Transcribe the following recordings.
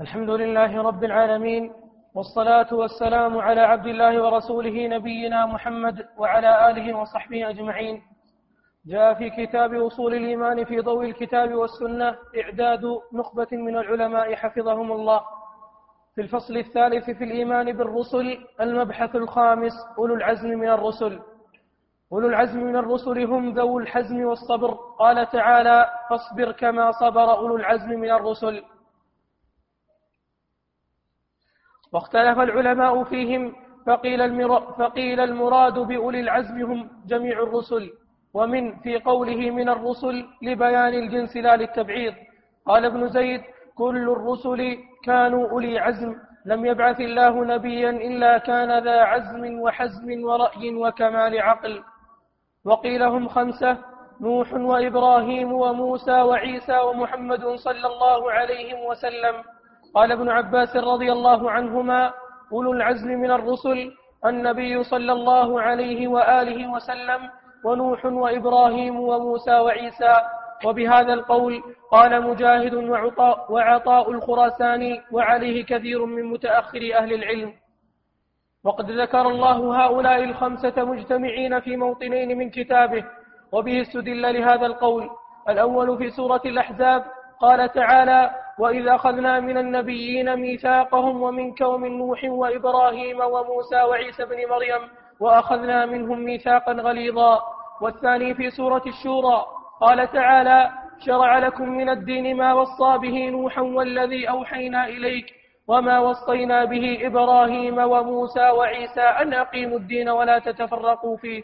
الحمد لله رب العالمين والصلاة والسلام على عبد الله ورسوله نبينا محمد وعلى آله وصحبه أجمعين. جاء في كتاب أصول الإيمان في ضوء الكتاب والسنة إعداد نخبة من العلماء حفظهم الله. في الفصل الثالث في الإيمان بالرسل المبحث الخامس أولو العزم من الرسل. أولو العزم من الرسل هم ذو الحزم والصبر. قال تعالى فاصبر كما صبر أولو العزم من الرسل. واختلف العلماء فيهم فقيل, فقيل المراد بأولي العزم هم جميع الرسل ومن في قوله من الرسل لبيان الجنس لا للتبعيض. قال ابن زيد كل الرسل كانوا أولي عزم لم يبعث الله نبيا إلا كان ذا عزم وحزم ورأي وكمال عقل. وقيل هم خمسة نوح وإبراهيم وموسى وعيسى ومحمد صلى الله عليه وسلم. قال ابن عباس رضي الله عنهما أولو العزم من الرسل النبي صلى الله عليه وآله وسلم ونوح وإبراهيم وموسى وعيسى. وبهذا القول قال مجاهد وعطاء, وعطاء الخراساني وعليه كثير من متأخر أهل العلم. وقد ذكر الله هؤلاء الخمسة مجتمعين في موطنين من كتابه وبه استدل لهذا القول. الأول في سورة الأحزاب قال تعالى وإذ أخذنا من النبيين ميثاقهم ومنك ومن نوح وإبراهيم وموسى وعيسى بن مريم وأخذنا منهم ميثاقا غليظا. والثاني في سورة الشورى. قال تعالى شرع لكم من الدين ما وصى به نوحا والذي أوحينا إليك وما وصينا به إبراهيم وموسى وعيسى أن أقيموا الدين ولا تتفرقوا فيه.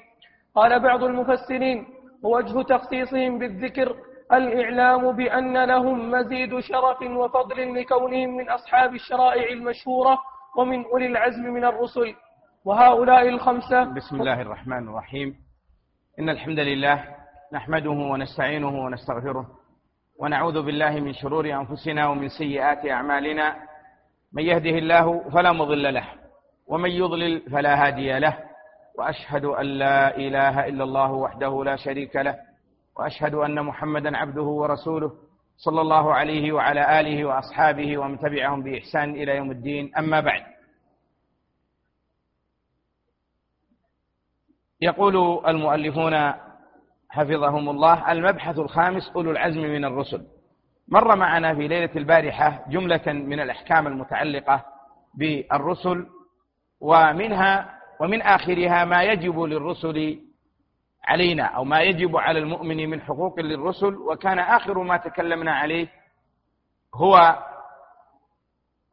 قال بعض المفسرين ووجه تخصيصهم بالذكر الإعلام بأن لهم مزيد شرف وفضل لكونهم من أصحاب الشرائع المشهورة ومن أولي العزم من الرسل. وهؤلاء الخمسة بسم الله الرحمن الرحيم. إن الحمد لله نحمده ونستعينه ونستغفره ونعوذ بالله من شرور أنفسنا ومن سيئات أعمالنا. من يهده الله فلا مضل له ومن يضلل فلا هادي له. وأشهد أن لا إله إلا الله وحده لا شريك له. وأشهد أن محمدا عبده ورسوله صلى الله عليه وعلى آله وأصحابه ومن تبعهم بإحسان إلى يوم الدين. أما بعد. يقول المؤلفون حفظهم الله المبحث الخامس أولو العزم من الرسل. مر معنا في ليلة البارحة جملة من الأحكام المتعلقة بالرسل ومنها ومن آخرها ما يجب للرسل علينا أو ما يجب على المؤمن من حقوق للرسل وكان آخر ما تكلمنا عليه هو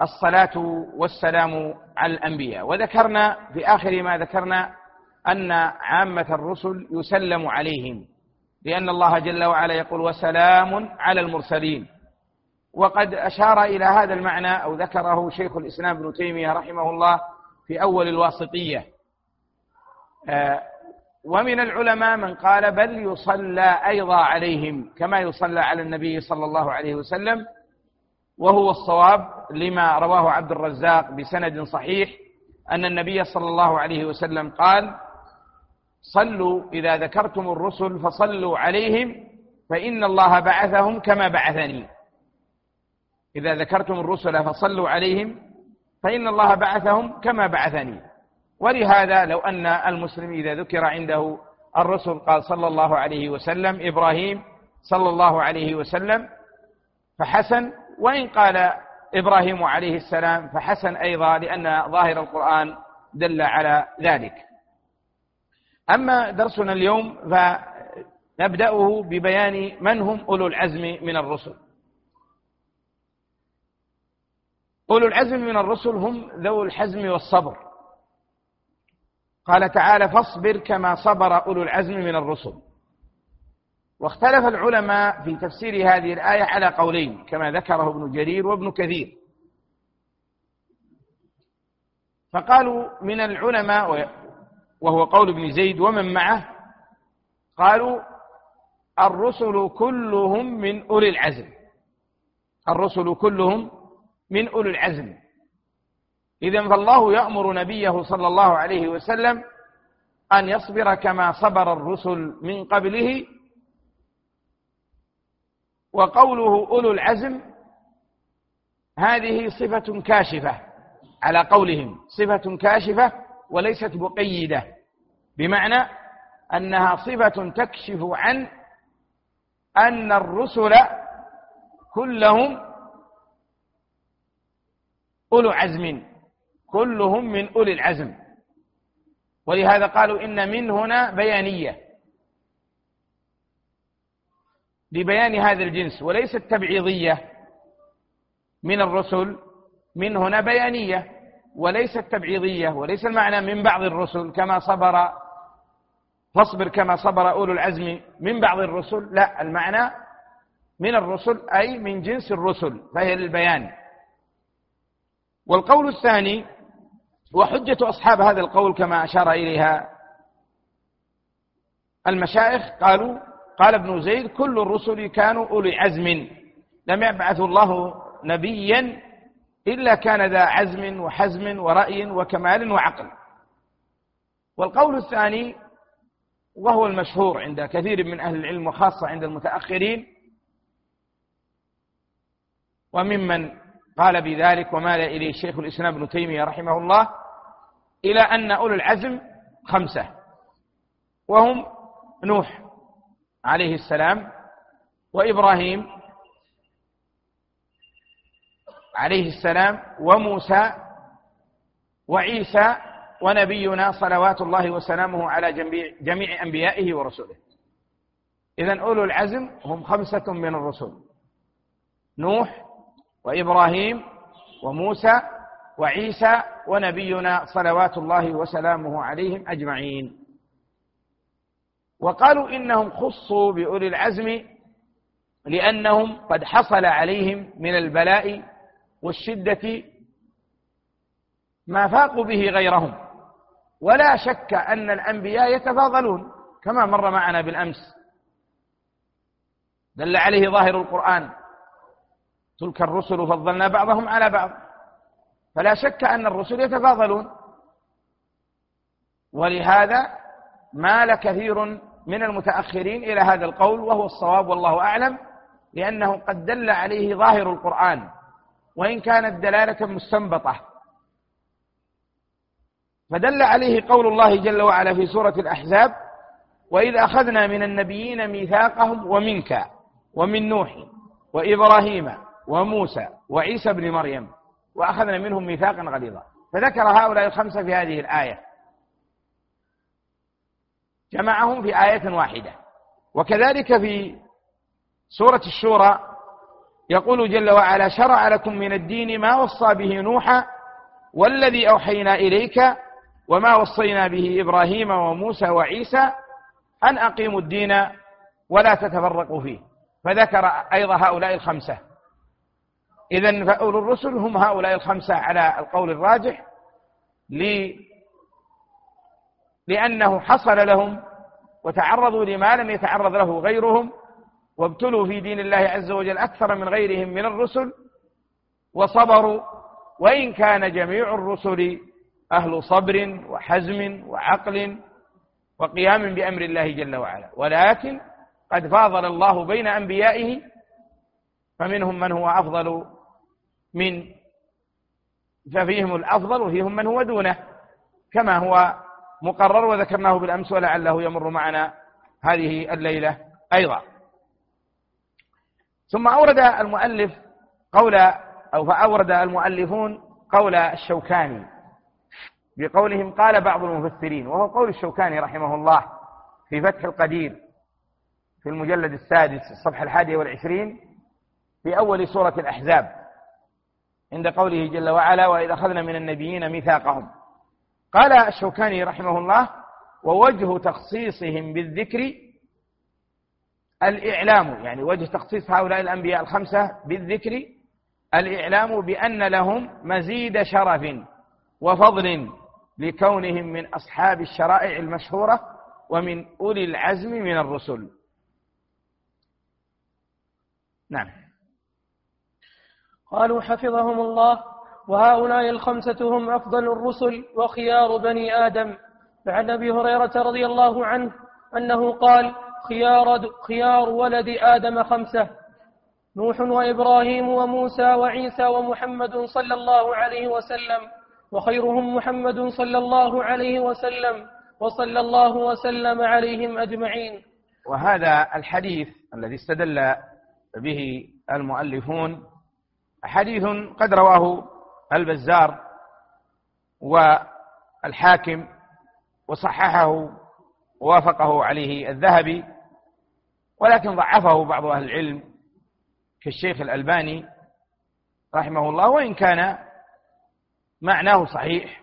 الصلاة والسلام على الأنبياء. وذكرنا في آخر ما ذكرنا أن عامة الرسل يسلم عليهم لأن الله جل وعلا يقول وسلام على المرسلين. وقد أشار إلى هذا المعنى أو ذكره شيخ الإسلام ابن تيمية رحمه الله في أول الواسطية. آه، ومن العلماء من قال بل يصلى أيضا عليهم كما يصلى على النبي صلى الله عليه وسلم وهو الصواب لما رواه عبد الرزاق بسند صحيح أن النبي صلى الله عليه وسلم قال صلوا إذا ذكرتم الرسل فصلوا عليهم فإن الله بعثهم كما بعثني. إذا ذكرتم الرسل فصلوا عليهم فإن الله بعثهم كما بعثني. ولهذا لو أن المسلم إذا ذكر عنده الرسل قال صلى الله عليه وسلم إبراهيم صلى الله عليه وسلم فحسن وإن قال إبراهيم عليه السلام فحسن أيضا لأن ظاهر القرآن دل على ذلك. أما درسنا اليوم فنبدأه ببيان من هم أولو العزم من الرسل. أولو العزم من الرسل هم ذو الحزم والصبر. قال تعالى فاصبر كما صبر أولو العزم من الرسل. واختلف العلماء في تفسير هذه الآية على قولين كما ذكره ابن جرير وابن كثير. فقالوا من العلماء وهو قول ابن زيد ومن معه قالوا الرسل كلهم من أولي العزم. الرسل كلهم من أولي العزم. إذا فالله يأمر نبيه صلى الله عليه وسلم أن يصبر كما صبر الرسل من قبله. وقوله أولو العزم هذه صفة كاشفة على قولهم صفة كاشفة وليست مقيدة بمعنى أنها صفة تكشف عن أن الرسل كلهم أولو عزم. كلهم من أولي العزم. ولهذا قالوا إن من هنا بيانية. لبيان هذا الجنس وليست تبعيضية. من الرسل من هنا بيانية. وليست تبعيضية وليس المعنى من بعض الرسل كما صبر فاصبر كما صبر أولو العزم من بعض الرسل. لا المعنى من الرسل أي من جنس الرسل فهي للبيان. والقول الثاني وحجة أصحاب هذا القول كما أشار إليها المشايخ قالوا قال ابن زيد كل الرسل كانوا أولي عزم لم يبعث الله نبيا إلا كان ذا عزم وحزم ورأي وكمال وعقل. والقول الثاني وهو المشهور عند كثير من أهل العلم وخاصة عند المتأخرين وممن قال بذلك ومال إليه الشيخ الإسلام ابن تيمية رحمه الله إلى أن أولو العزم خمسة وهم نوح عليه السلام وإبراهيم عليه السلام وموسى وعيسى ونبينا صلوات الله وسلامه على جميع, جميع أنبيائه ورسله. إذا أولو العزم هم خمسة من الرسل نوح وإبراهيم وموسى وعيسى ونبينا صلوات الله وسلامه عليهم أجمعين. وقالوا إنهم خصوا بأولي العزم لأنهم قد حصل عليهم من البلاء والشدة ما فاقوا به غيرهم. ولا شك أن الأنبياء يتفاضلون كما مر معنا بالأمس. دل عليه ظاهر القرآن. تلك الرسل فضلنا بعضهم على بعض. فلا شك أن الرسل يتفاضلون. ولهذا مال كثير من المتأخرين إلى هذا القول وهو الصواب والله أعلم لأنه قد دل عليه ظاهر القرآن وإن كانت دلالة مستنبطة. فدل عليه قول الله جل وعلا في سورة الأحزاب وإذ أخذنا من النبيين ميثاقهم ومنك ومن نوح وإبراهيم وموسى وعيسى بن مريم وأخذنا منهم ميثاقا غليظا. فذكر هؤلاء الخمسة في هذه الآية. جمعهم في آية واحدة. وكذلك في سورة الشورى يقول جل وعلا شرع لكم من الدين ما وصى به نوحا والذي أوحينا إليك وما وصينا به إبراهيم وموسى وعيسى أن أقيموا الدين ولا تتفرقوا فيه. فذكر أيضا هؤلاء الخمسة. إذا فأولو الرسل هم هؤلاء الخمسة على القول الراجح لأنه حصل لهم وتعرضوا لما لم يتعرض له غيرهم وابتلوا في دين الله عز وجل أكثر من غيرهم من الرسل وصبروا وإن كان جميع الرسل أهل صبر وحزم وعقل وقيام بأمر الله جل وعلا. ولكن قد فاضل الله بين أنبيائه فمنهم من هو أفضل من ففيهم الأفضل وفيهم من هو دونه كما هو مقرر وذكرناه بالأمس ولعله يمر معنا هذه الليلة أيضا. ثم أورد المؤلف قول أو فأورد المؤلفون قول الشوكاني بقولهم قال بعض المفسرين وهو قول الشوكاني رحمه الله في فتح القدير في المجلد السادس الصفحة الحادية والعشرين في أول سورة الأحزاب. عند قوله جل وعلا وإذا أخذنا من النبيين ميثاقهم قال الشوكاني رحمه الله ووجه تخصيصهم بالذكر الإعلام يعني وجه تخصيص هؤلاء الأنبياء الخمسة بالذكر الإعلام بأن لهم مزيد شرف وفضل لكونهم من أصحاب الشرائع المشهورة ومن أولي العزم من الرسل. نعم. قالوا حفظهم الله وهؤلاء الخمسة هم أفضل الرسل وخيار بني آدم. فعن أبي هريرة رضي الله عنه أنه قال خيار, خيار ولد آدم خمسة نوح وإبراهيم وموسى وعيسى ومحمد صلى الله عليه وسلم وخيرهم محمد صلى الله عليه وسلم وصلى الله وسلم عليهم أجمعين. وهذا الحديث الذي استدل به المؤلفون حديث قد رواه البزار والحاكم وصححه ووافقه عليه الذهبي ولكن ضعفه بعض أهل العلم كالشيخ الألباني رحمه الله وإن كان معناه صحيح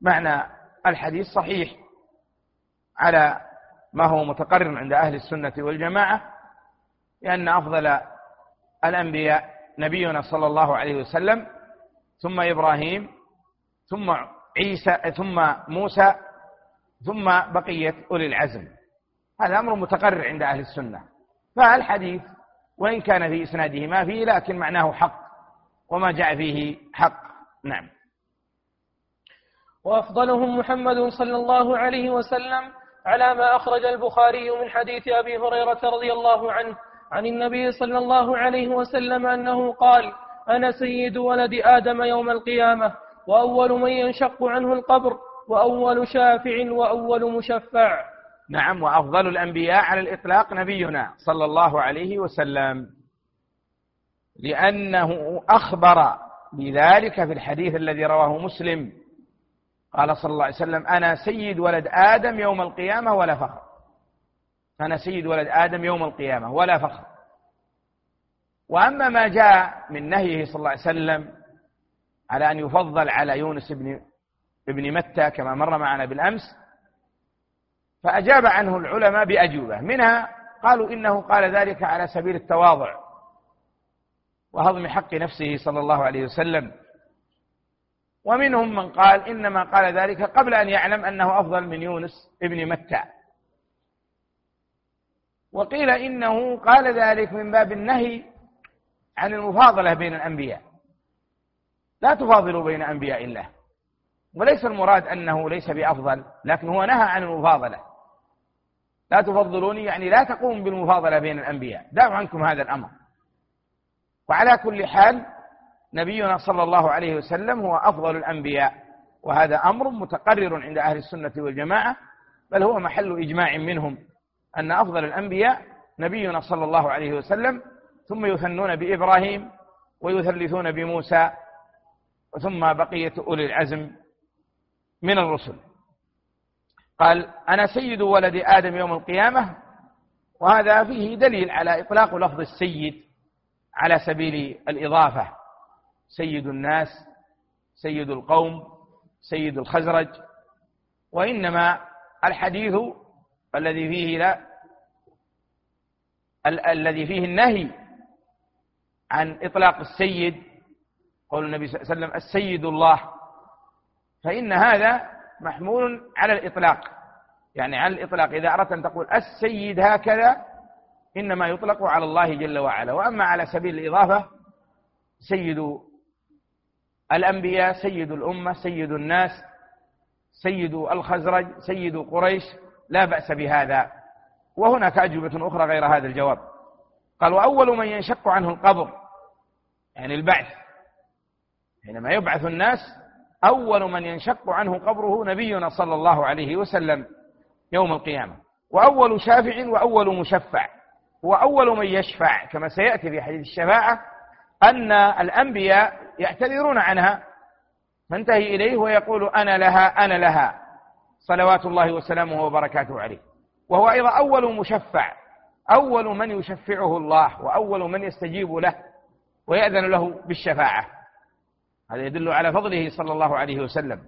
معنى الحديث صحيح على ما هو متقرر عند أهل السنة والجماعة لأن أفضل الأنبياء نبينا صلى الله عليه وسلم ثم إبراهيم ثم عيسى ثم موسى ثم بقية أولي العزم. هذا أمر متقرر عند أهل السنة. فالحديث وإن كان في إسناده ما فيه لكن معناه حق وما جاء فيه حق. نعم. وأفضلهم محمد صلى الله عليه وسلم على ما أخرج البخاري من حديث أبي هريرة رضي الله عنه عن النبي صلى الله عليه وسلم أنه قال أنا سيد ولد آدم يوم القيامة وأول من ينشق عنه القبر وأول شافع وأول مشفع. نعم وأفضل الأنبياء على الإطلاق نبينا صلى الله عليه وسلم لأنه أخبر بذلك في الحديث الذي رواه مسلم. قال صلى الله عليه وسلم أنا سيد ولد آدم يوم القيامة ولا فخر. أنا سيد ولد آدم يوم القيامة ولا فخر. وأما ما جاء من نهيه صلى الله عليه وسلم على أن يفضل على يونس بن ابن متى كما مر معنا بالأمس فأجاب عنه العلماء بأجوبة. منها قالوا إنه قال ذلك على سبيل التواضع وهضم حق نفسه صلى الله عليه وسلم. ومنهم من قال إنما قال ذلك قبل أن يعلم أنه أفضل من يونس ابن متى. وقيل إنه قال ذلك من باب النهي عن المفاضلة بين الأنبياء. لا تفاضلوا بين أنبياء الله. وليس المراد أنه ليس بأفضل لكن هو نهى عن المفاضلة. لا تفضلوني يعني لا تقوم بالمفاضلة بين الأنبياء. دعوا عنكم هذا الأمر. وعلى كل حال نبينا صلى الله عليه وسلم هو أفضل الأنبياء. وهذا أمر متقرر عند أهل السنة والجماعة بل هو محل إجماع منهم. أن أفضل الأنبياء نبينا صلى الله عليه وسلم ثم يثنون بإبراهيم ويثلثون بموسى ثم بقية أولي العزم من الرسل. قال أنا سيد ولد آدم يوم القيامة وهذا فيه دليل على إطلاق لفظ السيد على سبيل الإضافة. سيد الناس سيد القوم سيد الخزرج وإنما الحديث الذي فيه الذي فيه النهي عن إطلاق السيد قول النبي صلى الله عليه وسلم السيد الله. فإن هذا محمول على الإطلاق. يعني على الإطلاق. إذا أردت أن تقول السيد هكذا إنما يطلق على الله جل وعلا. وأما على سبيل الإضافة سيد الأنبياء سيد الأمة سيد الناس سيد الخزرج سيد قريش لا بأس بهذا. وهناك أجوبة أخرى غير هذا الجواب. قال وأول من ينشق عنه القبر يعني البعث. حينما يبعث الناس أول من ينشق عنه قبره نبينا صلى الله عليه وسلم يوم القيامة. وأول شافع وأول مشفع. وأول من يشفع كما سيأتي في حديث الشفاعة أن الأنبياء يعتذرون عنها. فانتهي إليه ويقول أنا لها أنا لها. صلوات الله وسلامه وبركاته عليه. وهو أيضا أول مشفع أول من يشفعه الله وأول من يستجيب له ويأذن له بالشفاعة. هذا يدل على فضله صلى الله عليه وسلم.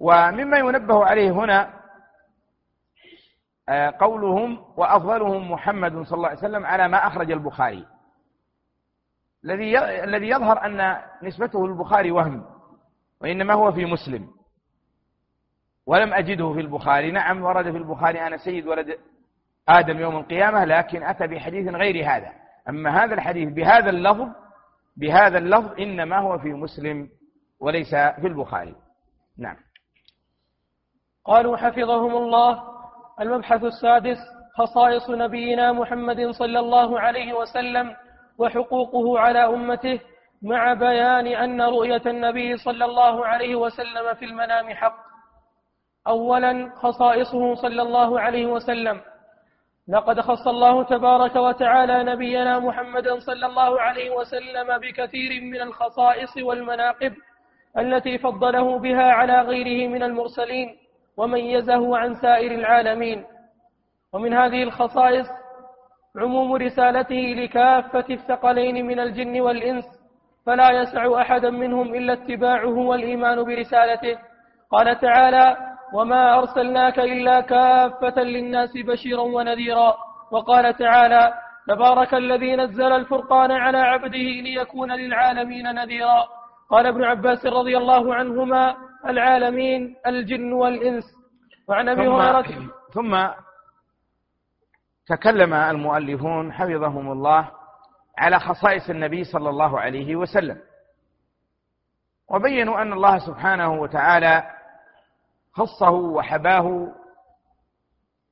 ومما ينبه عليه هنا آه، قولهم وأفضلهم محمد صلى الله عليه وسلم على ما أخرج البخاري. الذي الذي يظهر أن نسبته للبخاري وهم وإنما هو في مسلم. ولم أجده في البخاري. نعم ورد في البخاري أنا سيد ولد آدم يوم القيامة لكن أتى بحديث غير هذا. أما هذا الحديث بهذا اللفظ بهذا اللفظ إنما هو في مسلم وليس في البخاري. نعم. قالوا حفظهم الله المبحث السادس خصائص نبينا محمد صلى الله عليه وسلم وحقوقه على أمته مع بيان أن رؤية النبي صلى الله عليه وسلم في المنام حق. أولا خصائصه صلى الله عليه وسلم. لقد خص الله تبارك وتعالى نبينا محمدا صلى الله عليه وسلم بكثير من الخصائص والمناقب التي فضله بها على غيره من المرسلين وميزه عن سائر العالمين. ومن هذه الخصائص عموم رسالته لكافة الثقلين من الجن والإنس فلا يسع أحدا منهم إلا اتباعه والإيمان برسالته. قال تعالى وما أرسلناك إلا كافة للناس بشيرا ونذيرا وقال تعالى تبارك الذي نزل الفرقان على عبده ليكون للعالمين نذيرا قال ابن عباس رضي الله عنهما العالمين الجن والإنس وعن أبي هريرة ثم تكلم المؤلفون حفظهم الله على خصائص النبي صلى الله عليه وسلم وبينوا أن الله سبحانه وتعالى خصه وحباه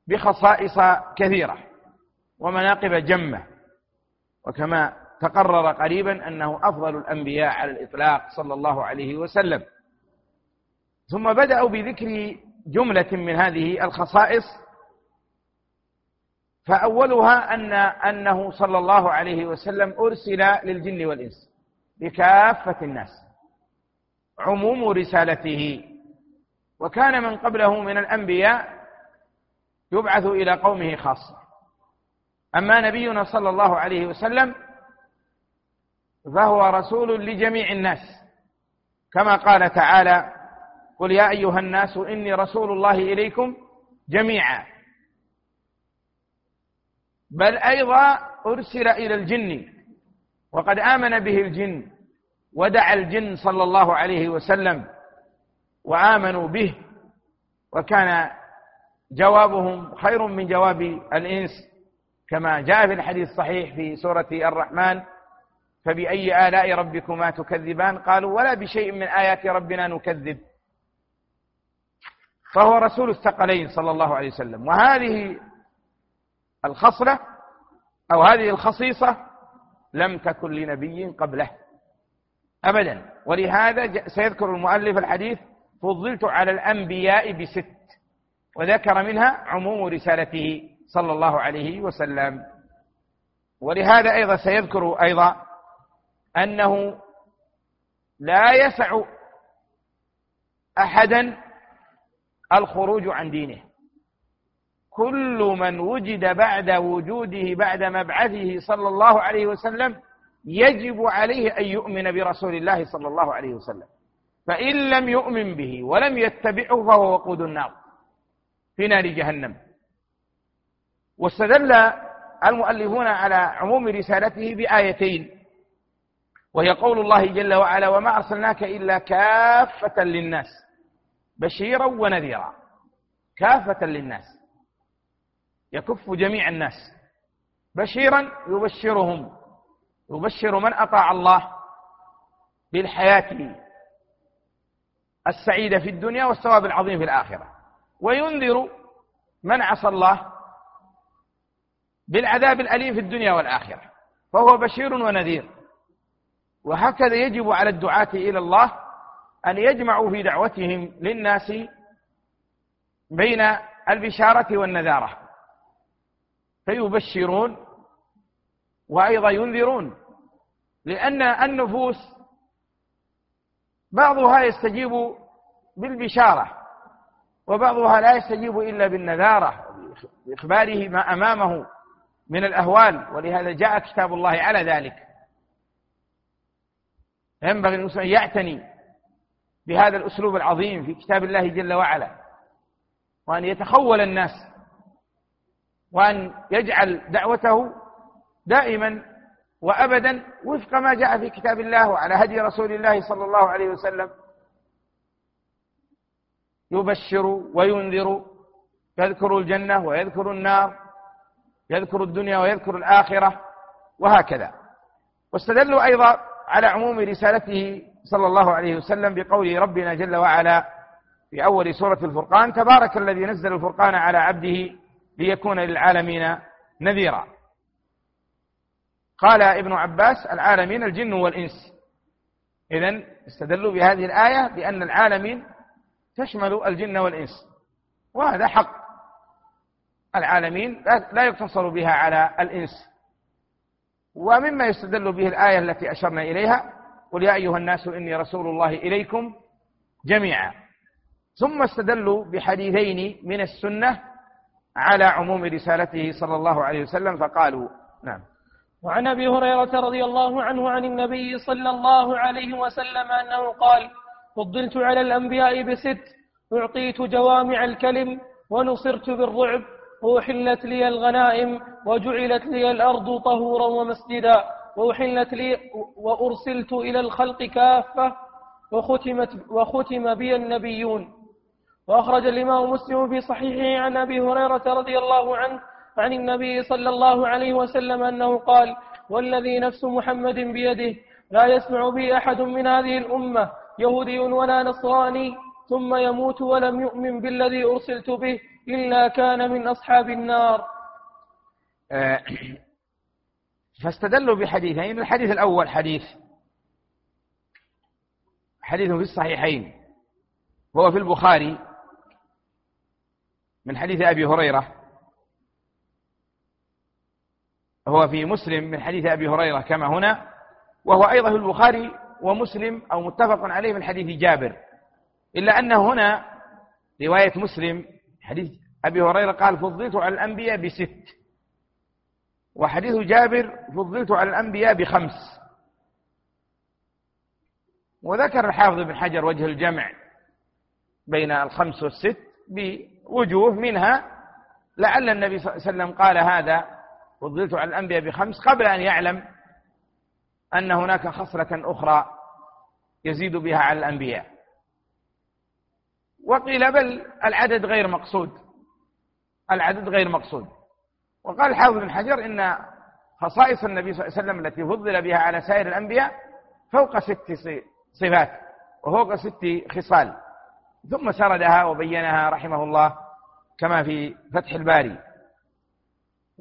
بخصائص كثيرة ومناقب جمة. وكما تقرر قريبا أنه أفضل الأنبياء على الإطلاق صلى الله عليه وسلم. ثم بدأوا بذكر جملة من هذه الخصائص فأولها أن أنه صلى الله عليه وسلم أرسل للجن والإنس بكافة الناس. عموم رسالته وكان من قبله من الأنبياء يبعث إلى قومه خاصة. أما نبينا صلى الله عليه وسلم فهو رسول لجميع الناس. كما قال تعالى قل يا أيها الناس إني رسول الله إليكم جميعا. بل أيضا أرسل إلى الجن وقد آمن به الجن ودعا الجن صلى الله عليه وسلم وآمنوا به وكان جوابهم خير من جواب الإنس كما جاء في الحديث الصحيح في سورة الرحمن فبأي آلاء ربكما تكذبان؟ قالوا ولا بشيء من آيات ربنا نكذب. فهو رسول الثقلين صلى الله عليه وسلم. وهذه الخصلة أو هذه الخصيصة لم تكن لنبي قبله أبدا. ولهذا سيذكر المؤلف الحديث فضلت على الأنبياء بست وذكر منها عموم رسالته صلى الله عليه وسلم. ولهذا أيضا سيذكر أيضا أنه لا يسع أحدا الخروج عن دينه. كل من وجد بعد وجوده بعد مبعثه صلى الله عليه وسلم يجب عليه أن يؤمن برسول الله صلى الله عليه وسلم. فإن لم يؤمن به ولم يتبعه فهو وقود النار. في نار جهنم. واستدل المؤلفون على عموم رسالته بآيتين. وهي قول الله جل وعلا وما أرسلناك إلا كافة للناس بشيرا ونذيرا. كافة للناس. يكف جميع الناس. بشيرا يبشرهم. يبشر من أطاع الله بالحياة. السعيدة في الدنيا والثواب العظيم في الآخرة. وينذر من عصى الله بالعذاب الأليم في الدنيا والآخرة. فهو بشير ونذير. وهكذا يجب على الدعاة إلى الله أن يجمعوا في دعوتهم للناس بين البشارة والنذارة. فيبشرون وأيضا ينذرون. لأن النفوس بعضها يستجيب بالبشارة وبعضها لا يستجيب إلا بالنذارة بإخباره ما أمامه من الأهوال ولهذا جاء كتاب الله على ذلك. ينبغي المسلم أن يعتني بهذا الأسلوب العظيم في كتاب الله جل وعلا وأن يتخول الناس وأن يجعل دعوته دائما وأبدا وفق ما جاء في كتاب الله وعلى هدي رسول الله صلى الله عليه وسلم. يبشر وينذر يذكر الجنة ويذكر النار يذكر الدنيا ويذكر الآخرة وهكذا. واستدلوا أيضا على عموم رسالته صلى الله عليه وسلم بقول ربنا جل وعلا في أول سورة الفرقان تبارك الذي نزل الفرقان على عبده ليكون للعالمين نذيرا. قال ابن عباس العالمين الجن والإنس. إذا استدلوا بهذه الآية بأن العالمين تشمل الجن والإنس. وهذا حق. العالمين لا يقتصر بها على الإنس. ومما يستدل به الآية التي أشرنا إليها قل يا أيها الناس إني رسول الله إليكم جميعا. ثم استدلوا بحديثين من السنة على عموم رسالته صلى الله عليه وسلم فقالوا نعم. وعن أبي هريرة رضي الله عنه عن النبي صلى الله عليه وسلم أنه قال فضلت على الأنبياء بست أعطيت جوامع الكلم ونصرت بالرعب وأحلت لي الغنائم وجعلت لي الأرض طهورا ومسجدا وأحلت لي وأرسلت إلى الخلق كافة وختمت وختم بي النبيون. وأخرج الإمام مسلم في صحيحه عن أبي هريرة رضي الله عنه عن النبي صلى الله عليه وسلم أنه قال والذي نفس محمد بيده لا يسمع بي أحد من هذه الأمة يهودي ولا نصراني ثم يموت ولم يؤمن بالذي أرسلت به إلا كان من أصحاب النار. آه، فاستدلوا بحديثين الحديث الأول حديث حديث في الصحيحين هو في البخاري من حديث أبي هريرة هو في مسلم من حديث أبي هريرة كما هنا وهو أيضا في البخاري ومسلم أو متفق عليه من حديث جابر. إلا أن هنا رواية مسلم حديث أبي هريرة قال فضلت على الأنبياء بست وحديث جابر فضلت على الأنبياء بخمس وذكر الحافظ بن حجر وجه الجمع بين الخمس والست بوجوه منها لعل النبي صلى الله عليه وسلم قال هذا فضلت على الأنبياء بخمس قبل أن يعلم أن هناك خصلة أخرى يزيد بها على الأنبياء. وقيل بل العدد غير مقصود. العدد غير مقصود. وقال الحافظ بن حجر إن خصائص النبي صلى الله عليه وسلم التي فضل بها على سائر الأنبياء فوق ست صفات وفوق ست خصال. ثم سردها وبينها رحمه الله كما في فتح الباري.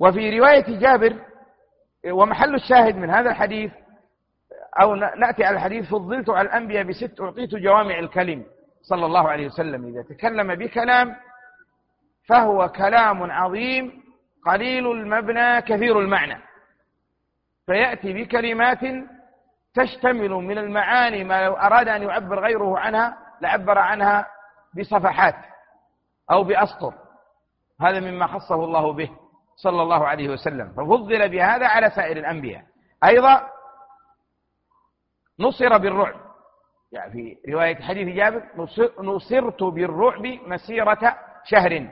وفي رواية جابر ومحل الشاهد من هذا الحديث أو نأتي على الحديث فضلت على الأنبياء بست أعطيت جوامع الكلم صلى الله عليه وسلم. إذا تكلم بكلام فهو كلام عظيم قليل المبنى كثير المعنى. فيأتي بكلمات تشتمل من المعاني ما لو أراد أن يعبر غيره عنها لعبر عنها بصفحات أو بأسطر. هذا مما خصه الله به. صلى الله عليه وسلم ففضل بهذا على سائر الأنبياء. أيضا نصر بالرعب. يعني في رواية حديث جابر نصرت بالرعب مسيرة شهر.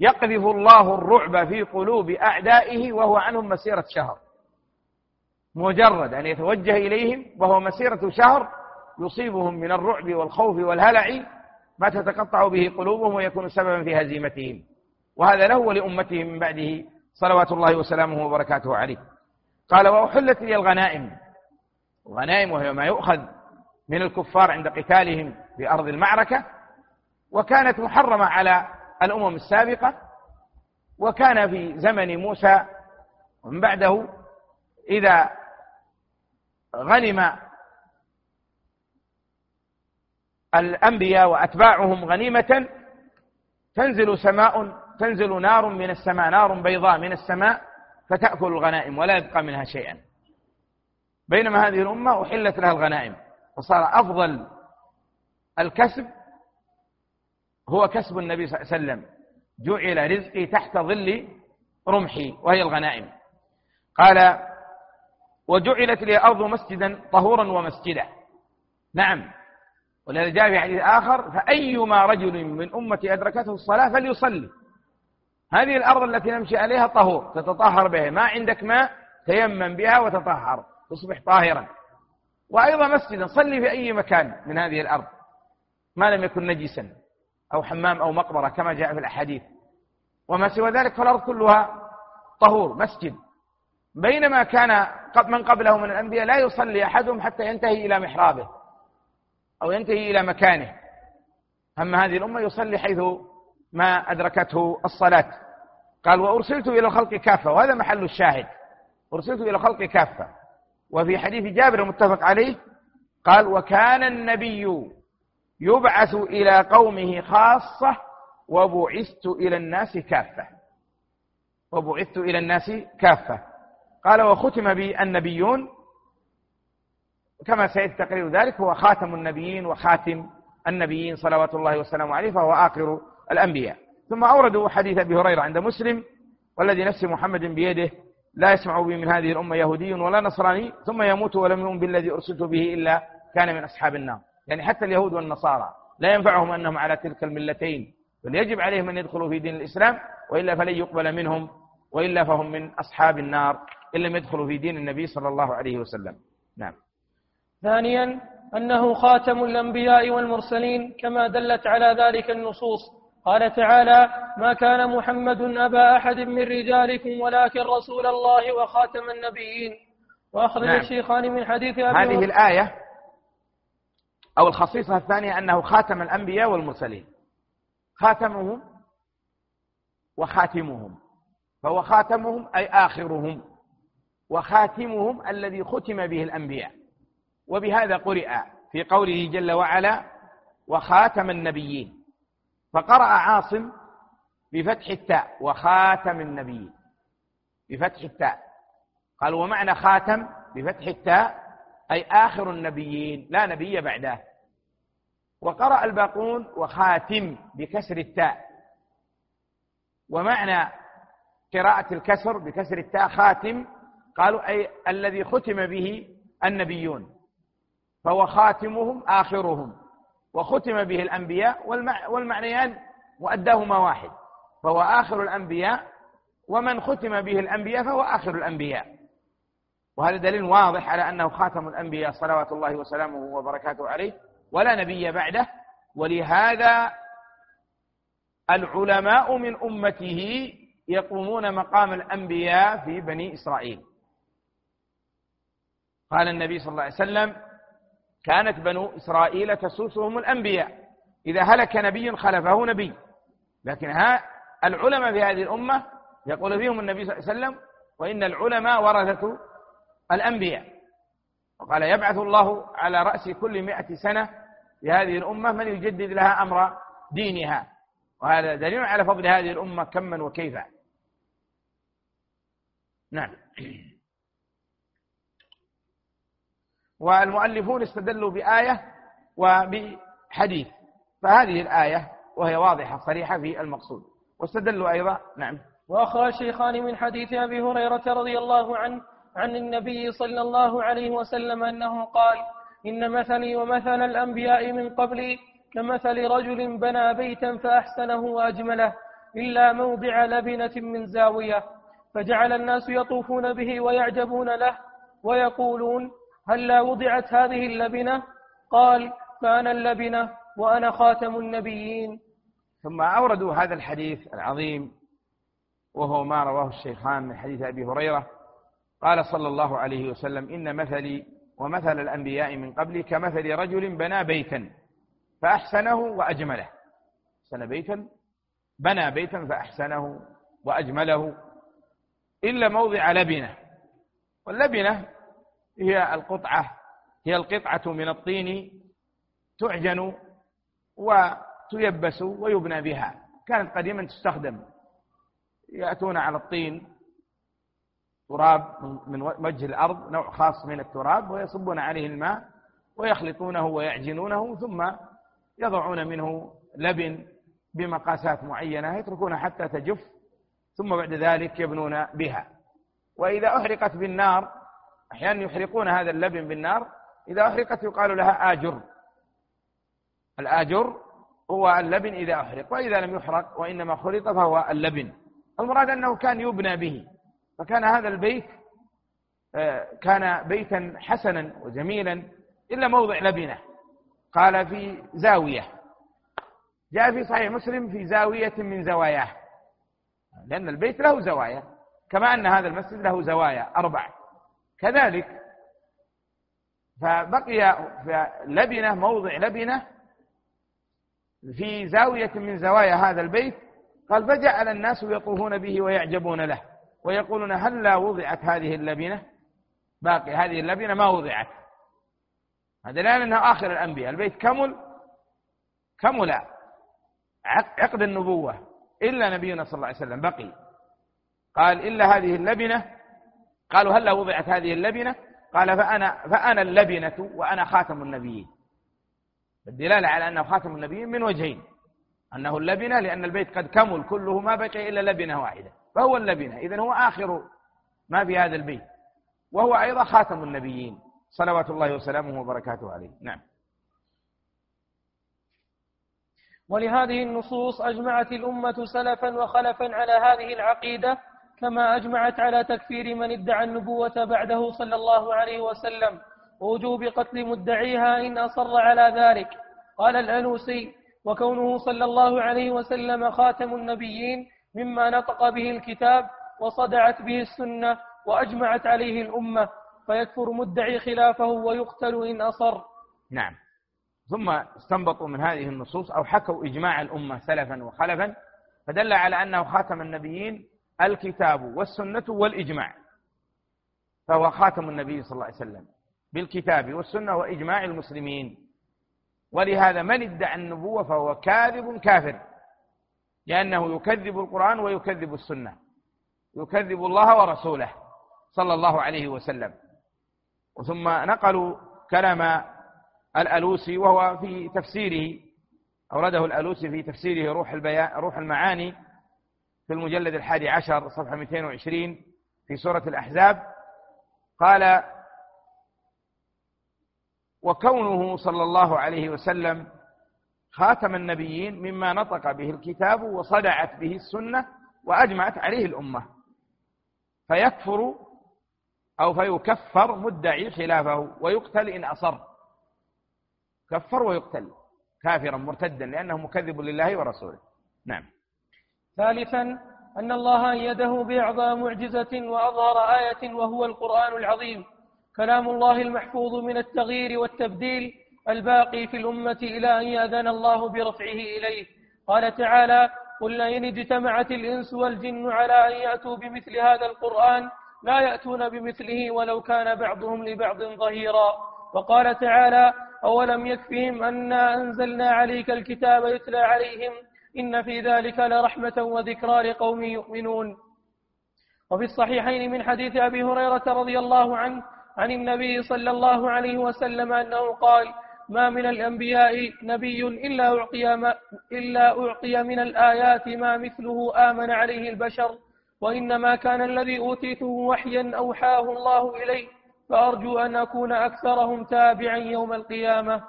يقذف الله الرعب في قلوب أعدائه وهو عنهم مسيرة شهر. مجرد أن يتوجه إليهم وهو مسيرة شهر يصيبهم من الرعب والخوف والهلع ما تتقطع به قلوبهم ويكون سببا في هزيمتهم. وهذا له ولأمته من بعده صلوات الله وسلامه وبركاته عليه. قال وأحلت لي الغنائم. الغنائم وهي ما يؤخذ من الكفار عند قتالهم في أرض المعركة وكانت محرمة على الأمم السابقة وكان في زمن موسى ومن بعده إذا غنم الأنبياء وأتباعهم غنيمة تنزل سماء تنزل نار من السماء نار بيضاء من السماء فتأكل الغنائم ولا يبقى منها شيئا. بينما هذه الأمة أحلت لها الغنائم وصار أفضل الكسب هو كسب النبي صلى الله عليه وسلم. جعل رزقي تحت ظل رمحي وهي الغنائم. قال وجعلت لي الأرض مسجدا طهورا ومسجدا. نعم. ولهذا جاء في حديث آخر فأيما رجل من أمتي أدركته الصلاة فليصلي. هذه الأرض التي نمشي عليها طهور تتطهر بها. ما عندك ماء تيمم بها وتطهر. تصبح طاهرا. وأيضا مسجدا صلي في أي مكان من هذه الأرض. ما لم يكن نجسا أو حمام أو مقبرة كما جاء في الأحاديث. وما سوى ذلك فالأرض كلها طهور مسجد. بينما كان من قبله من الأنبياء لا يصلي أحدهم حتى ينتهي إلى محرابه أو ينتهي إلى مكانه. أما هذه الأمة يصلي حيث ما أدركته الصلاة. قال وأرسلت إلى الخلق كافة وهذا محل الشاهد. أرسلت إلى الخلق كافة. وفي حديث جابر المتفق عليه قال وكان النبي يبعث إلى قومه خاصة وبعثت إلى الناس كافة. وبعثت إلى الناس كافة. قال وختم بي النبيون. كما سيأتي تقرير ذلك هو خاتم النبيين وخاتم النبيين صلوات الله وسلامه عليه فهو آخر الأنبياء. ثم أوردوا حديث أبي هريرة عند مسلم والذي نفس محمد بيده لا يسمع بي من هذه الأمة يهودي ولا نصراني ثم يموت ولم يؤمن بالذي أرسلت به إلا كان من أصحاب النار. يعني حتى اليهود والنصارى لا ينفعهم أنهم على تلك الملتين بل يجب عليهم أن يدخلوا في دين الإسلام وإلا فلن يقبل منهم وإلا فهم من أصحاب النار إن لم يدخلوا في دين النبي صلى الله عليه وسلم. نعم. ثانيا أنه خاتم الأنبياء والمرسلين كما دلت على ذلك النصوص. قال تعالى ما كان محمد أبا أحد من رجالكم ولكن رسول الله وخاتم النبيين. وأخرج نعم. الشيخان من حديث أبي هذه الآية أو الخصيصة الثانية أنه خاتم الأنبياء والمرسلين. خاتمهم وخاتمهم. فهو خاتمهم أي آخرهم. وخاتمهم الذي ختم به الأنبياء. وبهذا قرئ في قوله جل وعلا وخاتم النبيين. فقرأ عاصم بفتح التاء وخاتم النبيين. بفتح التاء. قال ومعنى خاتم بفتح التاء أي آخر النبيين لا نبي بعده. وقرأ الباقون وخاتم بكسر التاء. ومعنى قراءة الكسر بكسر التاء خاتم قالوا أي الذي ختم به النبيون. فهو خاتمهم آخرهم. وختم به الأنبياء والمعنيان مؤداهما واحد فهو آخر الأنبياء ومن ختم به الأنبياء فهو آخر الأنبياء. وهذا دليل واضح على أنه خاتم الأنبياء صلوات الله وسلامه وبركاته عليه ولا نبي بعده. ولهذا العلماء من أمته يقومون مقام الأنبياء في بني إسرائيل. قال النبي صلى الله عليه وسلم كانت بنو إسرائيل تسوسهم الأنبياء. إذا هلك نبي خلفه نبي. لكن ها العلماء في هذه الأمة يقول فيهم النبي صلى الله عليه وسلم وإن العلماء ورثة الأنبياء. وقال يبعث الله على رأس كل مئة سنة في هذه الأمة من يجدد لها أمر دينها. وهذا دليل على فضل هذه الأمة كما وكيفا. نعم. والمؤلفون استدلوا بآية وبحديث فهذه الآية وهي واضحة صريحة في المقصود. واستدلوا أيضا نعم. وأخرج الشيخان من حديث أبي هريرة رضي الله عنه عن النبي صلى الله عليه وسلم أنه قال إن مثلي ومثل الأنبياء من قبلي كمثل رجل بنى بيتا فأحسنه وأجمله إلا موضع لبنة من زاوية فجعل الناس يطوفون به ويعجبون له ويقولون هلا وضعت هذه اللبنة؟ قال فأنا اللبنة وأنا خاتم النبيين. ثم أوردوا هذا الحديث العظيم وهو ما رواه الشيخان من حديث أبي هريرة. قال صلى الله عليه وسلم إن مثلي ومثل الأنبياء من قبلي كمثل رجل بنى بيتا فأحسنه وأجمله. أحسن بيتا؟ بنى بيتا فأحسنه وأجمله. إلا موضع لبنة واللبنة هي القطعة هي القطعة من الطين تعجن وتيبس ويبنى بها. كانت قديما تستخدم. يأتون على الطين تراب من وجه الأرض نوع خاص من التراب ويصبون عليه الماء ويخلطونه ويعجنونه ثم يضعون منه لبن بمقاسات معينة يتركونها حتى تجف ثم بعد ذلك يبنون بها. وإذا أحرقت بالنار أحيانا يحرقون هذا اللبن بالنار إذا أحرقت يقال لها آجر. الآجر هو اللبن إذا أحرق وإذا لم يحرق وإنما خلط فهو اللبن. المراد أنه كان يبنى به فكان هذا البيت آه، كان بيتا حسنا وجميلا إلا موضع لبنة. قال في زاوية. جاء في صحيح مسلم في زاوية من زواياه. لأن البيت له زوايا كما أن هذا المسجد له زوايا أربع. كذلك. فبقي لبنة موضع لبنة في زاوية من زوايا هذا البيت قال فجعل الناس يطوفون به ويعجبون له ويقولون هل لا وضعت هذه اللبنة؟ باقي هذه اللبنة ما وضعت. هذا لا أنها آخر الأنبياء. البيت كمل كمل عقد النبوة إلا نبينا صلى الله عليه وسلم بقي. قال إلا هذه اللبنة قالوا هل وضعت هذه اللبنة؟ قال فأنا فأنا اللبنة وأنا خاتم النبيين. الدلالة على أنه خاتم النبيين من وجهين. أنه اللبنة لأن البيت قد كمل كله ما بقي إلا لبنة واحدة. فهو اللبنة. إذن هو آخر ما في هذا البيت. وهو أيضا خاتم النبيين. صلوات الله وسلامه وبركاته عليه. نعم. ولهذه النصوص أجمعت الأمة سلفا وخلفا على هذه العقيدة كما أجمعت على تكفير من ادعى النبوة بعده صلى الله عليه وسلم ووجوب قتل مدعيها إن أصر على ذلك. قال الألوسي وكونه صلى الله عليه وسلم خاتم النبيين مما نطق به الكتاب وصدعت به السنة وأجمعت عليه الأمة فيكفر مدعي خلافه ويقتل إن أصر. نعم. ثم استنبطوا من هذه النصوص أو حكوا إجماع الأمة سلفا وخلفا فدل على أنه خاتم النبيين الكتاب والسنة والإجماع. فهو خاتم النبي صلى الله عليه وسلم بالكتاب والسنة وإجماع المسلمين. ولهذا من ادعى النبوة فهو كاذب كافر لأنه يكذب القرآن ويكذب السنة يكذب الله ورسوله صلى الله عليه وسلم. ثم نقلوا كلام الألوسي وهو في تفسيره أورده الألوسي في تفسيره روح, البيان روح المعاني في المجلد الحادي عشر صفحة 220 في سورة الأحزاب قال وكونه صلى الله عليه وسلم خاتم النبيين مما نطق به الكتاب وصدعت به السنة وأجمعت عليه الأمة فيكفر أو فيكفر مدعي خلافه ويقتل إن أصر. كفر ويقتل كافرا مرتدا لأنه مكذب لله ورسوله. نعم. ثالثا أن الله أيده بأعظم معجزة وأظهر آية وهو القرآن العظيم كلام الله المحفوظ من التغيير والتبديل الباقي في الأمة إلى أن يأذن الله برفعه إليه. قال تعالى قل لئن اجتمعت الإنس والجن على أن يأتوا بمثل هذا القرآن لا يأتون بمثله ولو كان بعضهم لبعض ظهيرا وقال تعالى أولم يكفهم أنا أنزلنا عليك الكتاب يتلى عليهم إن في ذلك لرحمة وذكرى لقوم يؤمنون. وفي الصحيحين من حديث أبي هريرة رضي الله عنه عن النبي صلى الله عليه وسلم أنه قال ما من الأنبياء نبي إلا أعطي, ما إلا أعطي من الآيات ما مثله آمن عليه البشر وإنما كان الذي أوتيته وحيا أوحاه الله إلي فأرجو أن أكون أكثرهم تابعا يوم القيامة.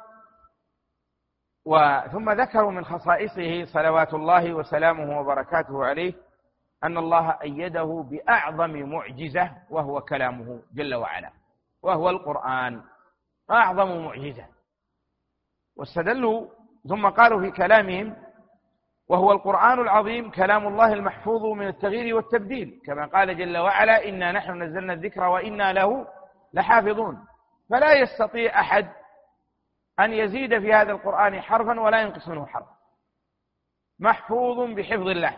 وثم ذكروا من خصائصه صلوات الله وسلامه وبركاته عليه أن الله أيده بأعظم معجزة وهو كلامه جل وعلا وهو القرآن أعظم معجزة. واستدلوا ثم قالوا في كلامهم وهو القرآن العظيم كلام الله المحفوظ من التغيير والتبديل. كما قال جل وعلا إنا نحن نزلنا الذكر وإنا له لحافظون. فلا يستطيع أحد أن يزيد في هذا القرآن حرفا ولا ينقص منه حرف. محفوظ بحفظ الله.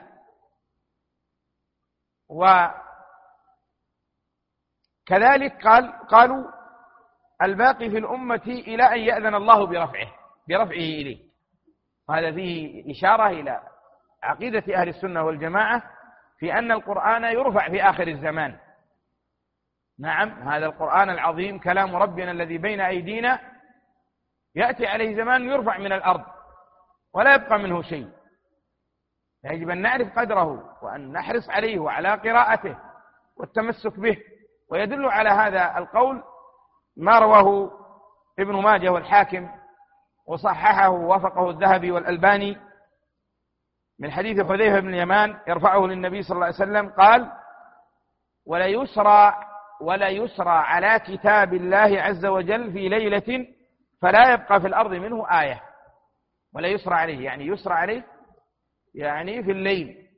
وكذلك قال قالوا الباقي في الأمة إلى أن يأذن الله برفعه برفعه إليه. وهذا فيه إشارة إلى عقيدة أهل السنة والجماعة في أن القرآن يرفع في آخر الزمان. نعم هذا القرآن العظيم كلام ربنا الذي بين أيدينا يأتي عليه زمان يرفع من الأرض ولا يبقى منه شيء. يجب أن نعرف قدره وأن نحرص عليه وعلى قراءته والتمسك به. ويدل على هذا القول ما رواه ابن ماجه والحاكم وصححه ووافقه الذهبي والألباني من حديث حذيفة بن اليمان يرفعه للنبي صلى الله عليه وسلم قال ولا يسرى ولا يسرى على كتاب الله عز وجل في ليلة فلا يبقى في الأرض منه آية ولا يسرى عليه يعني يسرى عليه يعني في الليل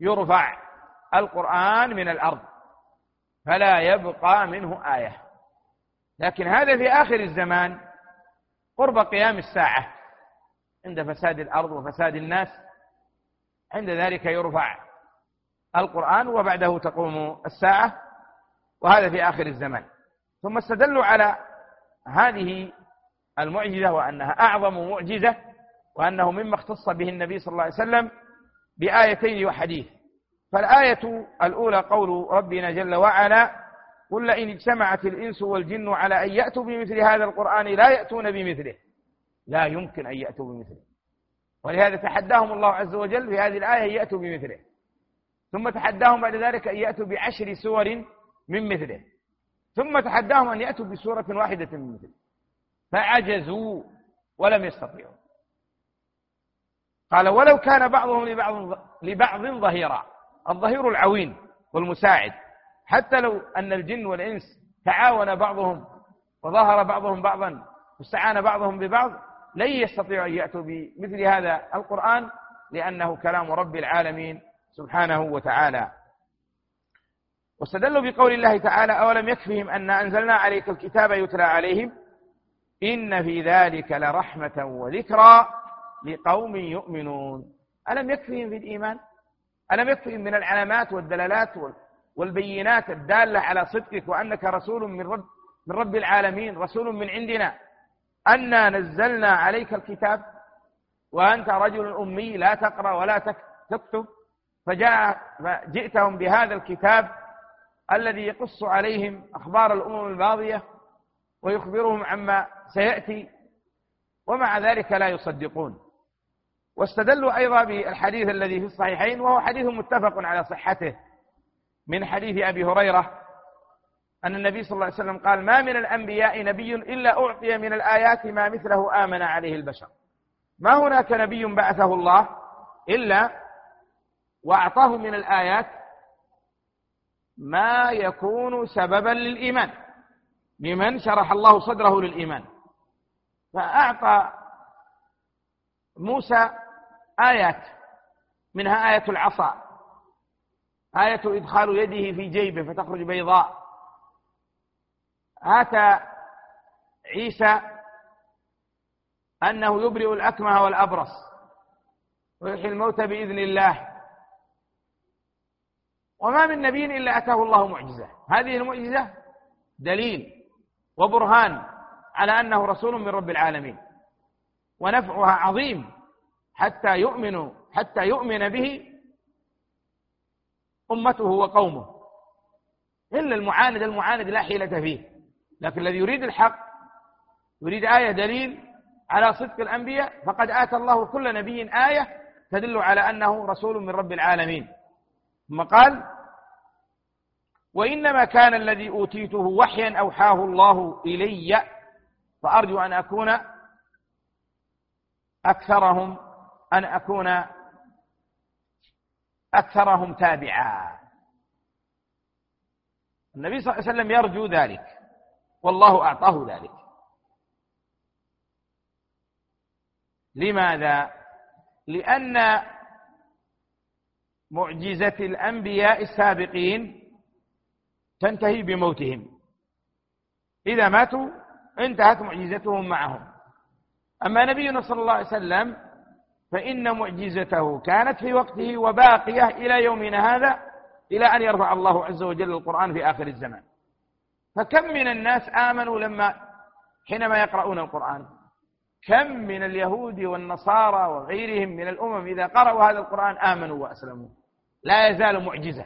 يرفع القرآن من الأرض فلا يبقى منه آية. لكن هذا في آخر الزمان قرب قيام الساعة عند فساد الأرض وفساد الناس عند ذلك يرفع القرآن وبعده تقوم الساعة وهذا في آخر الزمان. ثم استدلوا على هذه المعجزة وأنها أعظم معجزة وأنه مما اختص به النبي صلى الله عليه وسلم بآيتين وحديث. فالآية الأولى قول ربنا جل وعلا قل لئن اجتمعت الإنس والجن على أن يأتوا بمثل هذا القرآن لا يأتون بمثله. لا يمكن أن يأتوا بمثله. ولهذا تحداهم الله عز وجل في هذه الآية أن يأتوا بمثله. ثم تحداهم بعد ذلك أن يأتوا بعشر سور من مثله. ثم تحداهم أن يأتوا بسورة واحدة من مثله. فعجزوا ولم يستطيعوا. قال ولو كان بعضهم لبعض لبعض ظهيرا الظهير العوين والمساعد. حتى لو أن الجن والإنس تعاون بعضهم وظهر بعضهم بعضا واستعان بعضهم ببعض لن يستطيعوا أن يأتوا بمثل هذا القرآن لأنه كلام رب العالمين سبحانه وتعالى. واستدلوا بقول الله تعالى أولم يكفهم أن أنزلنا عليك الكتاب يتلى عليهم؟ إن في ذلك لرحمة وذكرى لقوم يؤمنون. ألم يكفهم في الإيمان؟ ألم يكفهم من العلامات والدلالات والبينات الدالة على صدقك وأنك رسول من رب من رب العالمين رسول من عندنا؟ أنا نزلنا عليك الكتاب وأنت رجل أمي لا تقرأ ولا تكتب. فجاء فجئتهم بهذا الكتاب الذي يقص عليهم أخبار الأمم الماضية ويخبرهم عما سيأتي ومع ذلك لا يصدقون. واستدلوا أيضا بالحديث الذي في الصحيحين وهو حديث متفق على صحته. من حديث أبي هريرة أن النبي صلى الله عليه وسلم قال ما من الأنبياء نبي إلا أعطي من الآيات ما مثله آمن عليه البشر. ما هناك نبي بعثه الله إلا وأعطاه من الآيات ما يكون سببا للإيمان لمن شرح الله صدره للإيمان. فأعطى موسى آيات منها آية العصا آية إدخال يده في جيبه فتخرج بيضاء. آتى عيسى أنه يبرئ الأكمه والأبرص ويحيي الموتى بإذن الله. وما من نبي إلا أتاه الله معجزة. هذه المعجزة دليل وبرهان. على أنه رسول من رب العالمين. ونفعها عظيم. حتى يؤمنوا حتى يؤمن به أمته وقومه. إلا المعاند المعاند لا حيلة فيه. لكن الذي يريد الحق يريد آية دليل على صدق الأنبياء فقد آتى الله كل نبي آية تدل على أنه رسول من رب العالمين. ثم قال وإنما كان الذي أوتيته وحيا أوحاه الله إلي فأرجو أن أكون أكثرهم أن أكون أكثرهم تابعا. النبي صلى الله عليه وسلم يرجو ذلك والله أعطاه ذلك. لماذا؟ لأن معجزة الأنبياء السابقين تنتهي بموتهم. إذا ماتوا انتهت معجزتهم معهم. أما نبينا صلى الله عليه وسلم فإن معجزته كانت في وقته وباقية إلى يومنا هذا إلى أن يرفع الله عز وجل القرآن في آخر الزمان. فكم من الناس آمنوا لما حينما يقرؤون القرآن؟ كم من اليهود والنصارى وغيرهم من الأمم إذا قرأوا هذا القرآن آمنوا وأسلموا. لا يزال معجزة.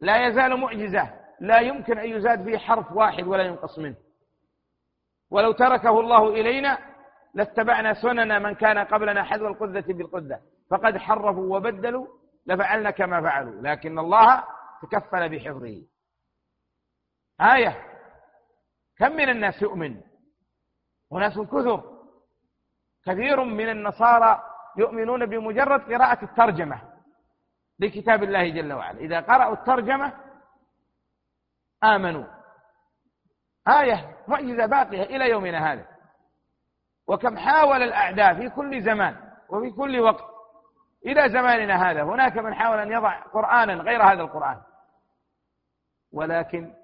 لا يزال معجزة. لا يمكن أن يزاد فيه حرف واحد ولا ينقص منه. ولو تركه الله إلينا لاتبعنا سنن من كان قبلنا حذو القذة بالقذة. فقد حرفوا وبدلوا لفعلنا كما فعلوا. لكن الله تكفل بحفظه. آية. كم من الناس يؤمن؟ وناس كثر. كثير من النصارى يؤمنون بمجرد قراءة الترجمة لكتاب الله جل وعلا. إذا قرأوا الترجمة آمنوا. آية. معجزة باقية إلى يومنا هذا. وكم حاول الأعداء في كل زمان وفي كل وقت إلى زماننا هذا هناك من حاول أن يضع قرآنا غير هذا القرآن. ولكن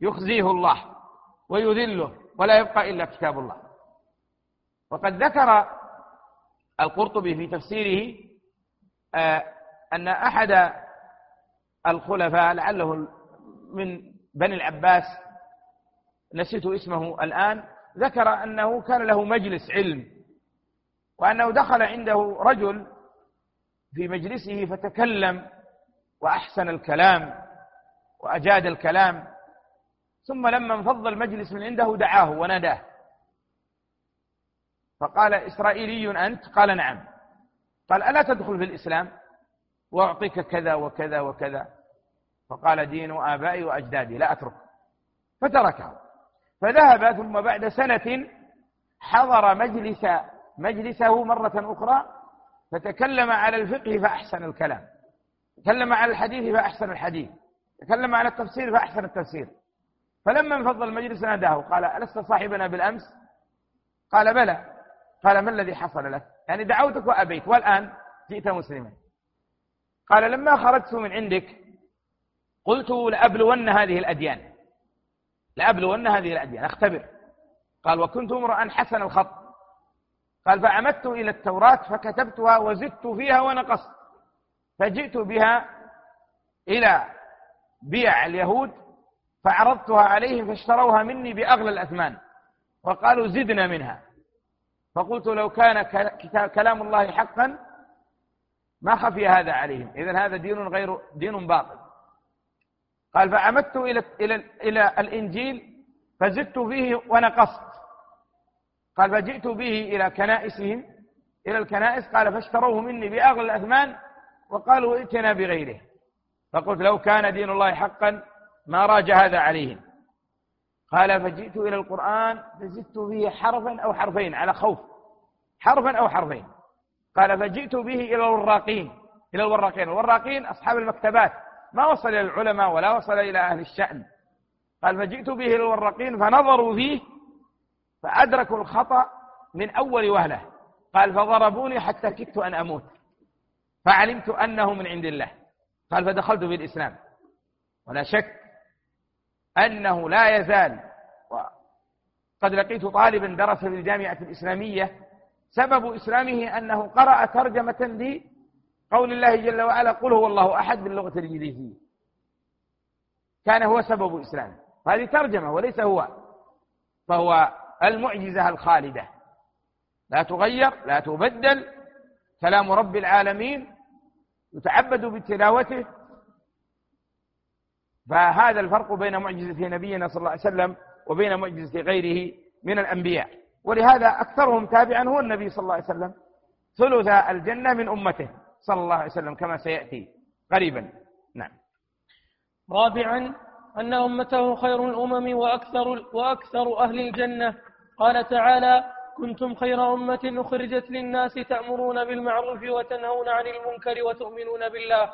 يخزيه الله ويذله ولا يبقى إلا كتاب الله. وقد ذكر القرطبي في تفسيره آه، أن أحد الخلفاء لعله من بني العباس نسيت اسمه الآن ذكر أنه كان له مجلس علم وأنه دخل عنده رجل في مجلسه فتكلم وأحسن الكلام وأجاد الكلام ثم لما انفض المجلس من عنده دعاه وناداه. فقال إسرائيلي أنت؟ قال نعم. قال ألا تدخل في الإسلام؟ وأعطيك كذا وكذا وكذا. فقال دين آبائي وأجدادي لا أترك. فتركه. فذهب ثم بعد سنة حضر مجلس مجلسه مرة أخرى فتكلم على الفقه فأحسن الكلام تكلم على الحديث فأحسن الحديث تكلم على التفسير فأحسن التفسير. فلما انفضل المجلس ناداه قال ألست صاحبنا بالأمس؟ قال بلى. قال ما الذي حصل لك؟ يعني دعوتك وأبيت والآن جئت مسلما. قال لما خرجت من عندك قلت لأبلون هذه الأديان. لأبلون هذه الأديان أختبر قال وكنت امرأ حسن الخط. قال فعمدت إلى التوراة فكتبتها وزدت فيها ونقصت. فجئت بها إلى بيع اليهود فعرضتها عليهم فاشتروها مني بأغلى الأثمان. وقالوا زدنا منها. فقلت لو كان كلام الله حقا ما خفي هذا عليهم. إذا هذا دين غير دين باطل. قال فعمدت إلى إلى إلى الإنجيل فزدت فيه ونقصت. قال فجئت به إلى كنائسهم إلى الكنائس. قال فاشتروه مني بأغلى الأثمان وقالوا ائتنا بغيره. فقلت لو كان دين الله حقا ما راج هذا عليهم. قال فجئت إلى القرآن فزدت فيه حرفا أو حرفين على خوف. حرفا أو حرفين. قال فجئت به إلى الوراقين. إلى الوراقين. الوراقين أصحاب المكتبات. ما وصل إلى العلماء ولا وصل إلى أهل الشأن. قال فجئت به إلى الوراقين فنظروا فيه فأدركوا الخطأ من أول وهلة. قال فضربوني حتى كدت أن أموت. فعلمت أنه من عند الله. قال فدخلت في الإسلام ولا شك أنه لا يزال قد لقيت طالبا درس في الجامعة الإسلامية. سبب إسلامه أنه قرأ ترجمة لقول الله جل وعلا قل هو الله أحد باللغة الإنجليزية. كان هو سبب إسلامه هذه ترجمة وليس هو. فهو المعجزة الخالدة. لا تغير لا تبدل. كلام رب العالمين. يتعبد بتلاوته. فهذا الفرق بين معجزة نبينا صلى الله عليه وسلم وبين معجزة غيره من الأنبياء. ولهذا أكثرهم تابعا هو النبي صلى الله عليه وسلم. ثلث الجنة من أمته. صلى الله عليه وسلم كما سيأتي قريبا. نعم. رابعا أن أمته خير الأمم وأكثر, وأكثر أهل الجنة. قال تعالى كنتم خير أمة أخرجت للناس تأمرون بالمعروف وتنهون عن المنكر وتؤمنون بالله.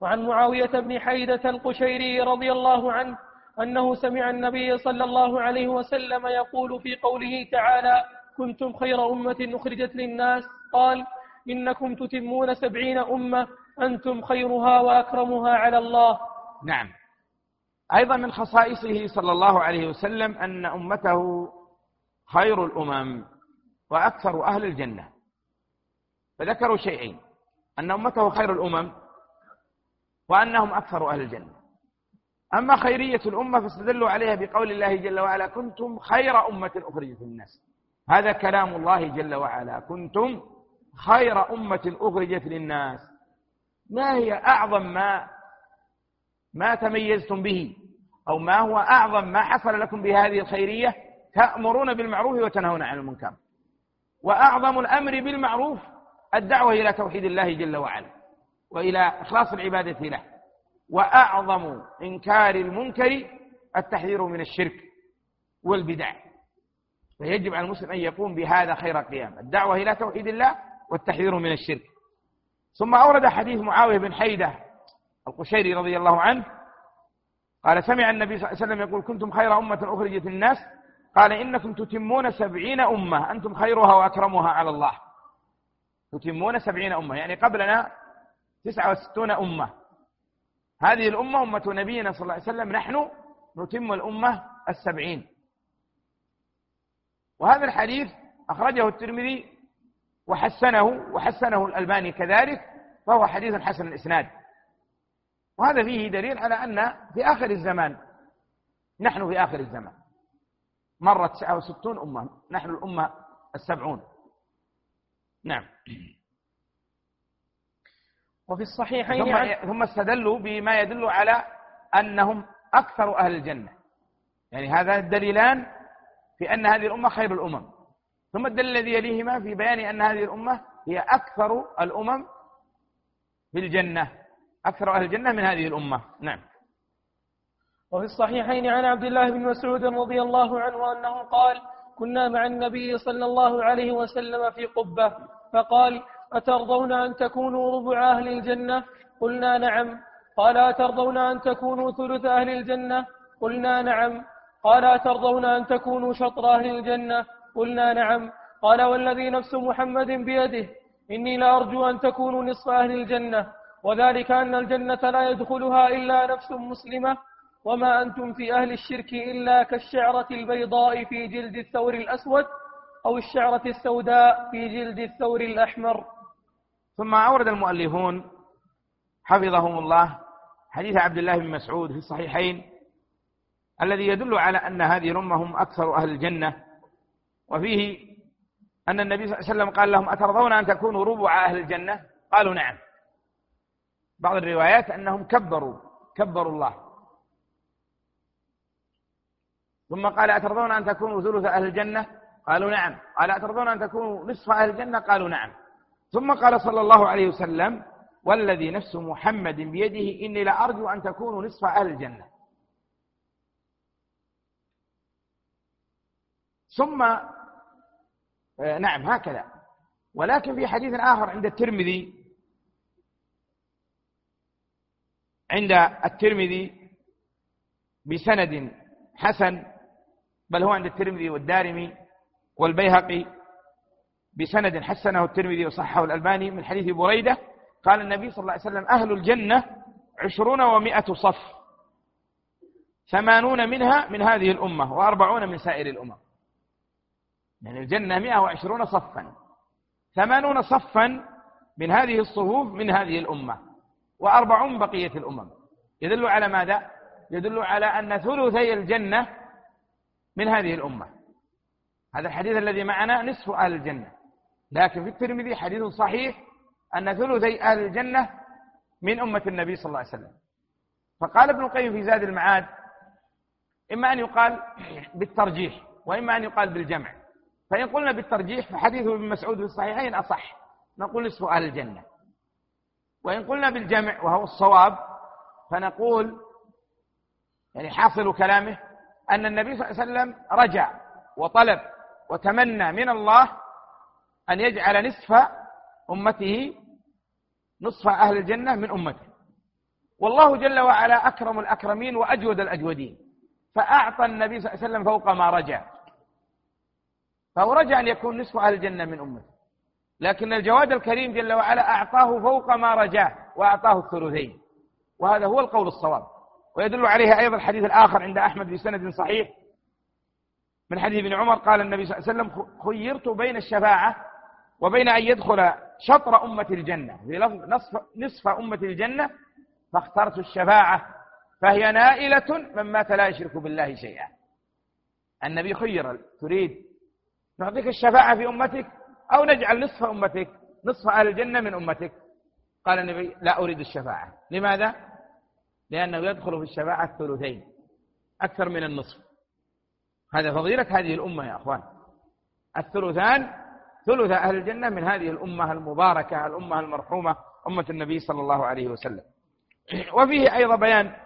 وعن معاوية بن حيدة القشيري رضي الله عنه أنه سمع النبي صلى الله عليه وسلم يقول في قوله تعالى كنتم خير أمة أخرجت للناس. قال إنكم تتمون سبعين أمة أنتم خيرها وأكرمها على الله. نعم. أيضا من خصائصه صلى الله عليه وسلم أن أمته خير الأمم وأكثر أهل الجنة. فذكروا شيئين. أن أمته خير الأمم وأنهم أكثر أهل الجنة. أما خيرية الأمة فاستدلوا عليها بقول الله جل وعلا كنتم خير أمة أخرجت للناس. هذا كلام الله جل وعلا. كنتم خير أمة أخرجت للناس. ما هي أعظم ما ما تميزتم به؟ أو ما هو أعظم ما حصل لكم بهذه الخيرية؟ تأمرون بالمعروف وتنهون عن المنكر. وأعظم الأمر بالمعروف الدعوة إلى توحيد الله جل وعلا وإلى إخلاص العبادة له. وأعظم إنكار المنكر التحذير من الشرك والبدع. فيجب على المسلم أن يقوم بهذا خير قيام الدعوة إلى توحيد الله والتحذير من الشرك. ثم أورد حديث معاوية بن حيدة القشيري رضي الله عنه قال سمع النبي صلى الله عليه وسلم يقول كنتم خير أمة أخرجت الناس قال إنكم تتمون سبعين أمة أنتم خيرها وأكرمها على الله. تتمون سبعين أمة يعني قبلنا تسعة وستون أمة. هذه الأمة أمة نبينا صلى الله عليه وسلم نحن نتم الأمة السبعين. وهذا الحديث أخرجه الترمذي وحسنه وحسنه الألباني كذلك فهو حديث حسن الإسناد. وهذا فيه دليل على أن في آخر الزمان نحن في آخر الزمان. مرت 69 أمة نحن الأمة السبعون. نعم. وفي الصحيحين ثم, عن... ثم استدلوا بما يدل على أنهم أكثر أهل الجنة. يعني هذا الدليلان في أن هذه الأمة خير الأمم. ثم الدليل الذي يليهما في بيان أن هذه الأمة هي أكثر الأمم في الجنة. أكثر أهل الجنة من هذه الأمة. نعم. وفي الصحيحين عن عبد الله بن مسعود رضي الله عنه أنه قال كنا مع النبي صلى الله عليه وسلم في قبة. فقال أترضون أن تكونوا ربع أهل الجنة؟ قلنا نعم. قال أترضون أن تكونوا ثلث أهل الجنة؟ قلنا نعم. قال أترضون أن تكونوا شطر أهل الجنة؟ قلنا نعم. قال والذي نفس محمد بيده إني لأرجو أن تكونوا نصف أهل الجنة. وذلك أن الجنة لا يدخلها إلا نفس مسلمة. وما أنتم في أهل الشرك إلا كالشعرة البيضاء في جلد الثور الأسود أو الشعرة السوداء في جلد الثور الأحمر. ثم أورد المؤلفون حفظهم الله حديث عبد الله بن مسعود في الصحيحين الذي يدل على أن هذه الأمة هم أكثر أهل الجنة. وفيه أن النبي صلى الله عليه وسلم قال لهم أترضون أن تكونوا ربع أهل الجنة؟ قالوا نعم. بعض الروايات أنهم كبروا كبروا الله. ثم قال أترضون أن تكونوا ثلث أهل الجنة؟ قالوا نعم. قال أترضون أن تكونوا نصف أهل الجنة؟ قالوا نعم. ثم قال صلى الله عليه وسلم والذي نفس محمد بيده إني لأرجو أن تكونوا نصف أهل الجنة. ثم آه، نعم هكذا. ولكن في حديث آخر عند الترمذي عند الترمذي بسند حسن بل هو عند الترمذي والدارمي والبيهقي بسند حسنه الترمذي وصححه الألباني من حديث بريدة قال النبي صلى الله عليه وسلم أهل الجنة عشرون ومائة صف ثمانون منها من هذه الأمة وأربعون من سائر الأمم. يعني الجنة مئة وعشرون صفا. ثمانون صفا من هذه الصفوف من هذه الأمة. وأربعون بقية الأمم. يدل على ماذا؟ يدل على أن ثلثي الجنة من هذه الأمة. هذا الحديث الذي معنا نصف أهل الجنة. لكن في الترمذي حديث صحيح أن ثلثي أهل الجنة من أمة النبي صلى الله عليه وسلم. فقال ابن القيم في زاد المعاد إما أن يقال بالترجيح وإما أن يقال بالجمع. فإن قلنا بالترجيح فحديث ابن مسعود في الصحيحين أصح. نقول نصف أهل الجنة. وإن قلنا بالجمع وهو الصواب فنقول يعني حاصل كلامه أن النبي صلى الله عليه وسلم رجع وطلب وتمنى من الله أن يجعل نصف أمته نصف أهل الجنة من أمته. والله جل وعلا أكرم الأكرمين وأجود الأجودين. فأعطى النبي صلى الله عليه وسلم فوق ما رجع. فهو رجع أن يكون نصف أهل الجنة من أمته. لكن الجواد الكريم جل وعلا أعطاه فوق ما رجاه وأعطاه الثلثين. وهذا هو القول الصواب. ويدل عليه أيضا الحديث الآخر عند أحمد بسند صحيح. من حديث ابن عمر قال النبي صلى الله عليه وسلم خيرت بين الشفاعة وبين أن يدخل شطر أمة الجنة. في لفظ نصف, نصف أمة الجنة فاخترت الشفاعة فهي نائلة من مات لا يشرك بالله شيئا. النبي خير تريد نعطيك الشفاعة في أمتك أو نجعل نصف أمتك نصف أهل الجنة من أمتك. قال النبي لا أريد الشفاعة. لماذا؟ لأنه يدخل في الشفاعة الثلثين أكثر من النصف. هذا فضيلة هذه الأمة يا أخوان. الثلثان ثلث أهل الجنة من هذه الأمة المباركة الأمة المرحومة أمة النبي صلى الله عليه وسلم. وفيه أيضا بيان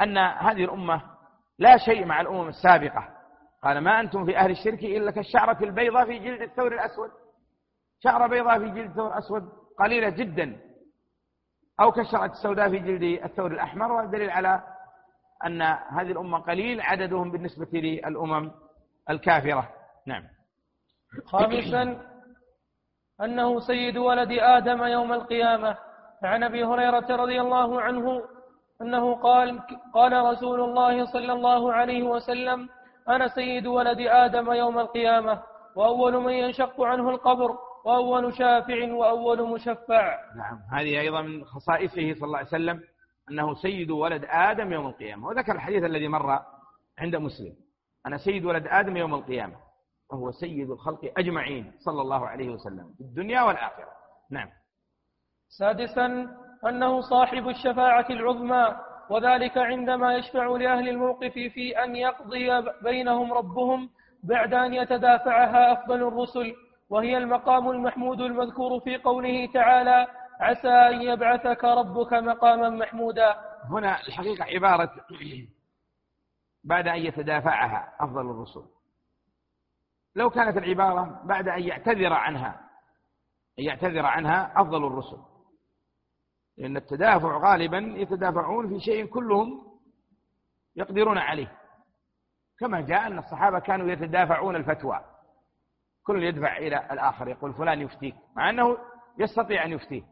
أن هذه الأمة لا شيء مع الأمم السابقة. قال ما أنتم في أهل الشرك إلا كالشعرة البيضاء في جلد الثور الأسود. شعرة بيضاء في جلد الثور الأسود قليلة جدا. أو كالشعرة السوداء في جلد الثور الأحمر. والدليل على أن هذه الأمة قليل عددهم بالنسبة للأمم الكافرة. نعم. خامسا أنه سيد ولد آدم يوم القيامة. عن أبي هريرة رضي الله عنه أنه قال قال رسول الله صلى الله عليه وسلم أنا سيد ولد آدم يوم القيامة وأول من ينشق عنه القبر وأول شافع وأول مشفع. نعم هذه أيضا من خصائصه صلى الله عليه وسلم أنه سيد ولد آدم يوم القيامة. وذكر الحديث الذي مر عند مسلم أنا سيد ولد آدم يوم القيامة وهو سيد الخلق أجمعين صلى الله عليه وسلم في الدنيا والآخرة. نعم. سادسا أنه صاحب الشفاعة العظمى. وذلك عندما يشفع لأهل الموقف في أن يقضي بينهم ربهم بعد أن يتدافعها أفضل الرسل وهي المقام المحمود المذكور في قوله تعالى عسى أن يبعثك ربك مقاما محمودا. هنا الحقيقة عبارة بعد أن يتدافعها أفضل الرسل. لو كانت العبارة بعد أن يعتذر عنها يعتذر عنها أفضل الرسل. لأن التدافع غالبا يتدافعون في شيء كلهم يقدرون عليه. كما جاء أن الصحابة كانوا يتدافعون الفتوى. كل يدفع إلى الآخر يقول فلان يفتيك مع أنه يستطيع أن يفتيه.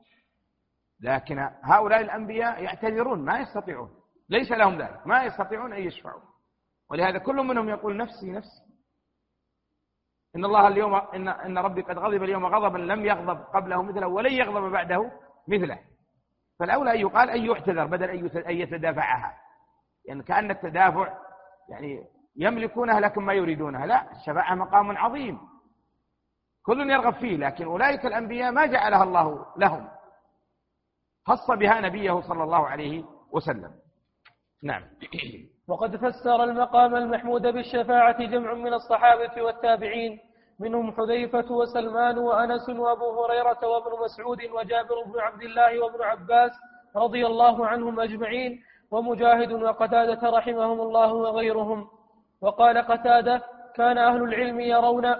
لكن هؤلاء الأنبياء يعتذرون ما يستطيعون. ليس لهم ذلك ما يستطيعون أن يشفعوا. ولهذا كل منهم يقول نفسي نفسي. إن الله اليوم إن إن ربي قد غضب اليوم غضبا لم يغضب قبله مثله ولن يغضب بعده مثله. فالأولى أن يقال أن يعتذر بدل أن يتدافعها. يعني كأن التدافع يعني يملكونها لكن ما يريدونها. لا الشفاعة مقام عظيم. كل يرغب فيه لكن أولئك الأنبياء ما جعلها الله لهم. خص بها نبيه صلى الله عليه وسلم. نعم. وقد فسر المقام المحمود بالشفاعة جمع من الصحابة والتابعين. منهم حذيفة وسلمان وأنس وأبو هريرة وابن مسعود وجابر بن عبد الله وابن عباس رضي الله عنهم أجمعين ومجاهد وقتادة رحمهم الله وغيرهم. وقال قتادة كان أهل العلم يرون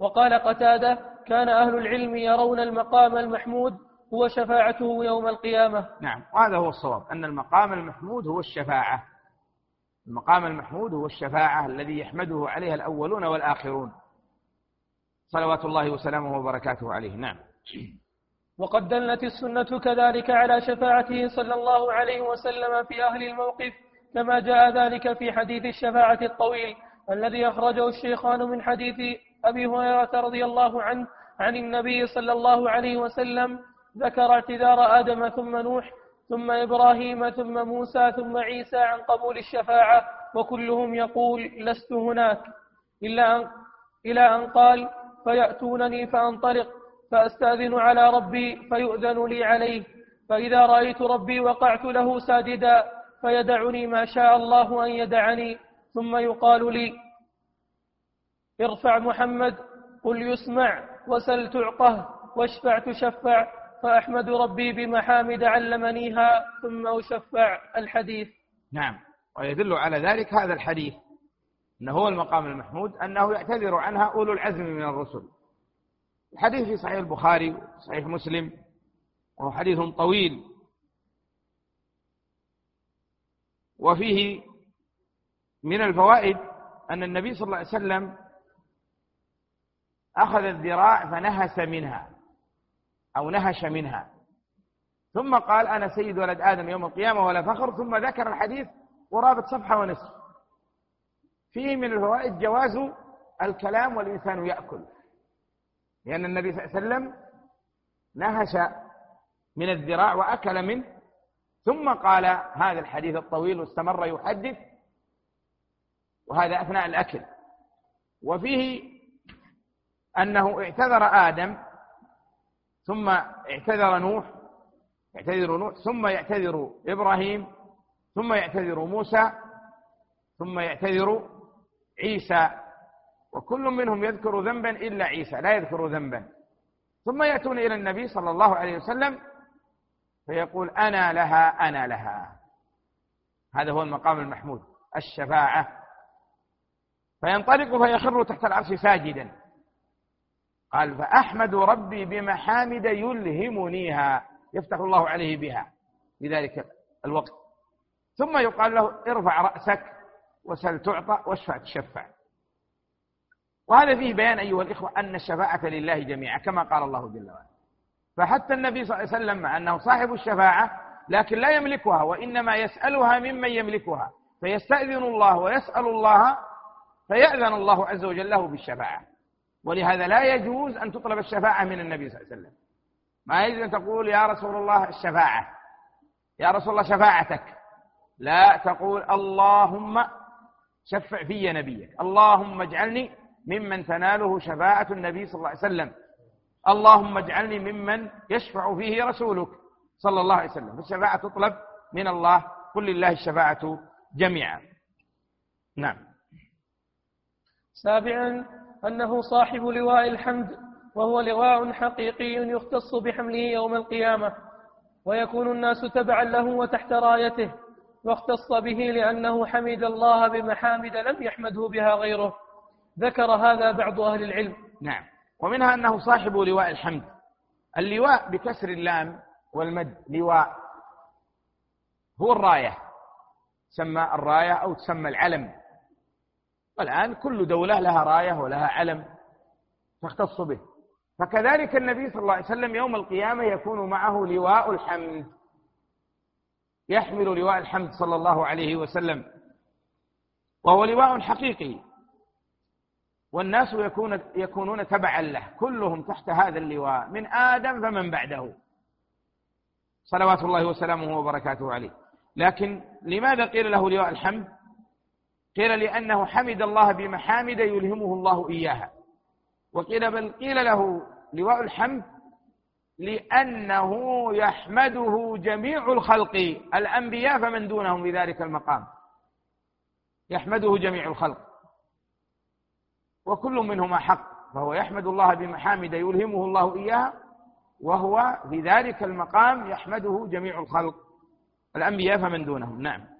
وقال قتادة كان أهل العلم يرون المقام المحمود هو شفاعته يوم القيامة. نعم وهذا هو الصواب أن المقام المحمود هو الشفاعة. المقام المحمود هو الشفاعة الذي يحمده عليها الأولون والآخرون. صلوات الله وسلامه وبركاته عليه. نعم. وقد دلت السنة كذلك على شفاعته صلى الله عليه وسلم في أهل الموقف كما جاء ذلك في حديث الشفاعة الطويل الذي أخرجه الشيخان من حديث أبي هريرة رضي الله عنه عن النبي صلى الله عليه وسلم ذكر اعتذار آدم ثم نوح ثم إبراهيم ثم موسى ثم عيسى عن قبول الشفاعة وكلهم يقول لست هناك. إلا أن إلى أن قال فيأتونني فأنطلق فأستأذن على ربي فيؤذن لي عليه فإذا رأيت ربي وقعت له ساجدا فيدعني ما شاء الله أن يدعني. ثم يقال لي ارفع محمد قل يسمع وسل تعطه واشفع تشفع فأحمد ربي بمحامد علمنيها ثم أشفع الحديث. نعم. ويدل على ذلك هذا الحديث أنه هو المقام المحمود أنه يعتذر عنها أولو العزم من الرسل. الحديث في صحيح البخاري وصحيح مسلم وهو حديث طويل. وفيه من الفوائد أن النبي صلى الله عليه وسلم أخذ الذراع فنهس منها. أو نهش منها. ثم قال أنا سيد ولد آدم يوم القيامة ولا فخر. ثم ذكر الحديث قرابة صفحة ونصف. فيه من الفوائد جواز الكلام والإنسان يأكل. لأن النبي صلى الله عليه وسلم نهش من الذراع وأكل منه. ثم قال هذا الحديث الطويل واستمر يحدث. وهذا أثناء الأكل. وفيه أنه اعتذر آدم ثم اعتذر نوح يعتذر نوح ثم يعتذر إبراهيم ثم يعتذر موسى ثم يعتذر عيسى وكل منهم يذكر ذنبا إلا عيسى لا يذكر ذنبا. ثم يأتون إلى النبي صلى الله عليه وسلم فيقول أنا لها أنا لها. هذا هو المقام المحمود الشفاعة. فينطلق فيخر تحت العرش ساجدا. قال فأحمد ربي بمحامد يلهمنيها. يفتح الله عليه بها. في ذلك الوقت. ثم يقال له ارفع رأسك وسل تعطى واشفع تشفع. وهذا فيه بيان أيها الإخوة أن الشفاعة لله جميعا كما قال الله جل وعلا. فحتى النبي صلى الله عليه وسلم مع أنه صاحب الشفاعة لكن لا يملكها وإنما يسألها ممن يملكها. فيستأذن الله ويسأل الله فيأذن الله عز وجل له بالشفاعة. ولهذا لا يجوز أن تطلب الشفاعة من النبي صلى الله عليه وسلم. ما يجوز أن تقول يا رسول الله الشفاعة. يا رسول الله شفاعتك. لا تقول اللهم شفع في نبيك. اللهم اجعلني ممن تناله شفاعة النبي صلى الله عليه وسلم. اللهم اجعلني ممن يشفع فيه رسولك صلى الله عليه وسلم. الشفاعة تطلب من الله. قل لله الشفاعة جميعا. نعم. سابعا أنه صاحب لواء الحمد وهو لواء حقيقي يختص بحمله يوم القيامة. ويكون الناس تبعا له وتحت رايته. واختص به لأنه حمد الله بمحامد لم يحمده بها غيره. ذكر هذا بعض أهل العلم. نعم. ومنها أنه صاحب لواء الحمد. اللواء بكسر اللام والمد لواء. هو الراية. تسمى الراية أو تسمى العلم. والآن كل دولة لها راية ولها علم تختص به. فكذلك النبي صلى الله عليه وسلم يوم القيامة يكون معه لواء الحمد. يحمل لواء الحمد صلى الله عليه وسلم. وهو لواء حقيقي. والناس يكون يكونون تبعا له. كلهم تحت هذا اللواء. من آدم فمن بعده. صلوات الله وسلامه وبركاته عليه. لكن لماذا قيل له لواء الحمد؟ قيل لأنه حمد الله بمحامد يلهمه الله إياها. وقيل بل قيل له لواء الحمد لأنه يحمده جميع الخلق الأنبياء فمن دونهم بذلك المقام. يحمده جميع الخلق. وكل منهما حق فهو يحمد الله بمحامد يلهمه الله إياها وهو في ذلك المقام يحمده جميع الخلق الأنبياء فمن دونهم. نعم.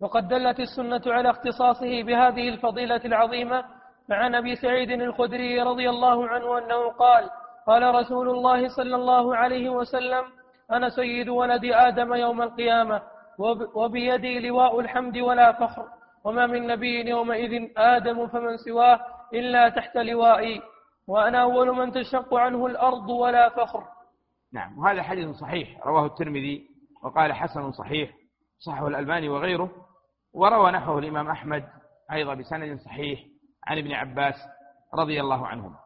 وقد دلت السنة على اختصاصه بهذه الفضيلة العظيمة فعن ابي سعيد الخدري رضي الله عنه أنه قال قال رسول الله صلى الله عليه وسلم أنا سيد ولد آدم يوم القيامة وبيدي لواء الحمد ولا فخر وما من نبي يومئذ آدم فمن سواه إلا تحت لوائي وأنا أول من تشق عنه الأرض ولا فخر. نعم وهذا حديث صحيح رواه الترمذي وقال حسن صحيح صحه الألباني وغيره. وروى نحوه الإمام أحمد أيضا بسند صحيح عن ابن عباس رضي الله عنهما.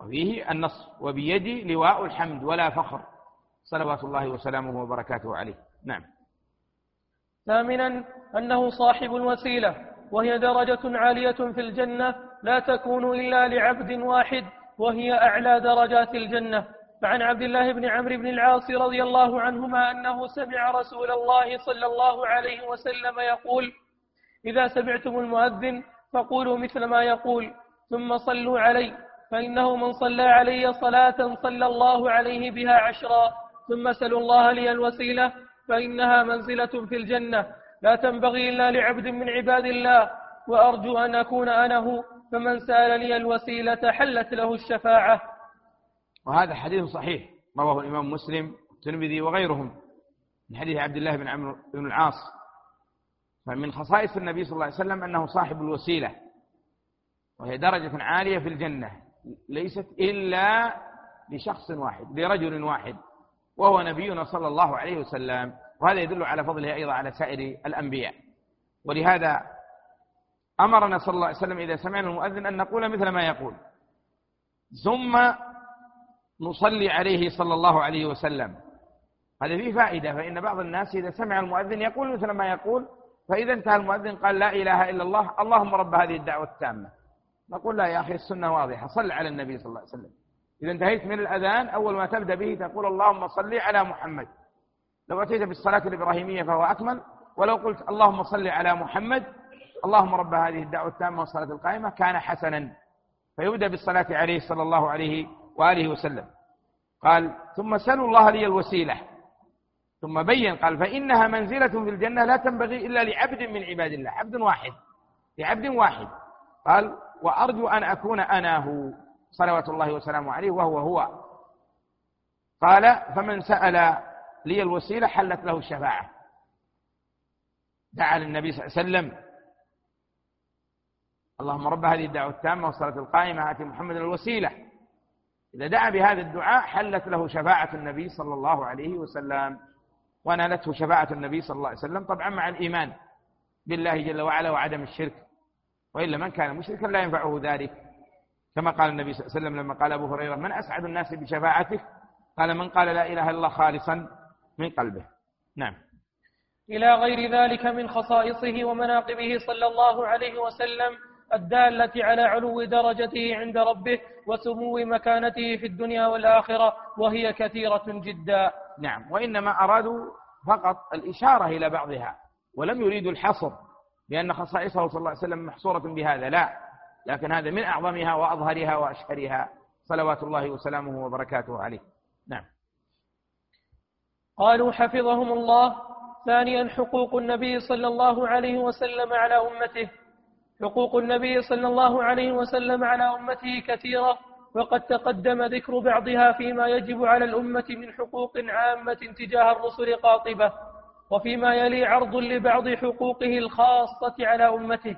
وفيه النص وبيدي لواء الحمد ولا فخر صلوات الله وسلامه وبركاته عليه. نعم. ثامنا أنه صاحب الوسيلة وهي درجة عالية في الجنة لا تكون إلا لعبد واحد وهي أعلى درجات الجنة. فعن عبد الله بن عمرو بن العاص رضي الله عنهما أنه سمع رسول الله صلى الله عليه وسلم يقول إذا سمعتم المؤذن فقولوا مثل ما يقول ثم صلوا علي فإنه من صلى علي صلاة صلى الله عليه بها عشرا ثم سلوا الله لي الوسيلة فإنها منزلة في الجنة لا تنبغي إلا لعبد من عباد الله وأرجو أن أكون أنا هو فمن سأل لي الوسيلة حلت له الشفاعة. وهذا حديث صحيح. رواه الإمام مسلم والترمذي وغيرهم. من حديث عبد الله بن عمرو بن العاص. فمن خصائص النبي صلى الله عليه وسلم أنه صاحب الوسيلة. وهي درجة عالية في الجنة. ليست إلا لشخص واحد لرجل واحد. وهو نبينا صلى الله عليه وسلم. وهذا يدل على فضله أيضا على سائر الأنبياء. ولهذا أمرنا صلى الله عليه وسلم إذا سمعنا المؤذن أن نقول مثل ما يقول. ثم نصلي عليه صلى الله عليه وسلم. هذا فيه فائدة فإن بعض الناس إذا سمع المؤذن يقول مثل ما يقول فإذا انتهى المؤذن قال لا إله إلا الله اللهم رب هذه الدعوة التامة. نقول لا يا أخي السنة واضحة صل على النبي صلى الله عليه وسلم. إذا انتهيت من الأذان أول ما تبدأ به تقول اللهم صل على محمد. لو أتيت بالصلاة الإبراهيمية فهو أكمل ولو قلت اللهم صل على محمد اللهم رب هذه الدعوة التامة والصلاة القائمة كان حسنا. فيبدأ بالصلاة عليه صلى الله عليه وآله وسلم. قال ثم سلوا الله لي الوسيلة. ثم بين قال فإنها منزلة في الجنة لا تنبغي إلا لعبد من عباد الله. عبد واحد. لعبد واحد. قال وأرجو أن أكون أنا هو. صلوات الله وسلامه عليه وهو هو. قال فمن سأل لي الوسيلة حلت له الشفاعة. دعا للنبي صلى الله عليه وسلم. اللهم رب هذه الدعوة التامة والصلاة القائمة آتي محمد الوسيلة. إذا دعا بهذا الدعاء حلت له شفاعة النبي صلى الله عليه وسلم ونالته شفاعة النبي صلى الله عليه وسلم طبعا مع الإيمان بالله جل وعلا وعدم الشرك. وإلا من كان مشركا لا ينفعه ذلك. كما قال النبي صلى الله عليه وسلم لما قال أبو هريرة من أسعد الناس بشفاعتك؟ قال من قال لا إله إلا الله خالصا من قلبه. نعم. إلى غير ذلك من خصائصه ومناقبه صلى الله عليه وسلم الدالة على علو درجته عند ربه وسمو مكانته في الدنيا والآخرة وهي كثيرة جدا. نعم وإنما أرادوا فقط الإشارة إلى بعضها ولم يريدوا الحصر لأن خصائصه صلى الله عليه وسلم محصورة بهذا لا لكن هذا من أعظمها وأظهرها وأشهرها صلوات الله وسلامه وبركاته عليه. نعم. قالوا حفظهم الله. ثانيا حقوق النبي صلى الله عليه وسلم على أمته. حقوق النبي صلى الله عليه وسلم على أمته كثيرة وقد تقدم ذكر بعضها فيما يجب على الأمة من حقوق عامة تجاه الرسل قاطبة وفيما يلي عرض لبعض حقوقه الخاصة على أمته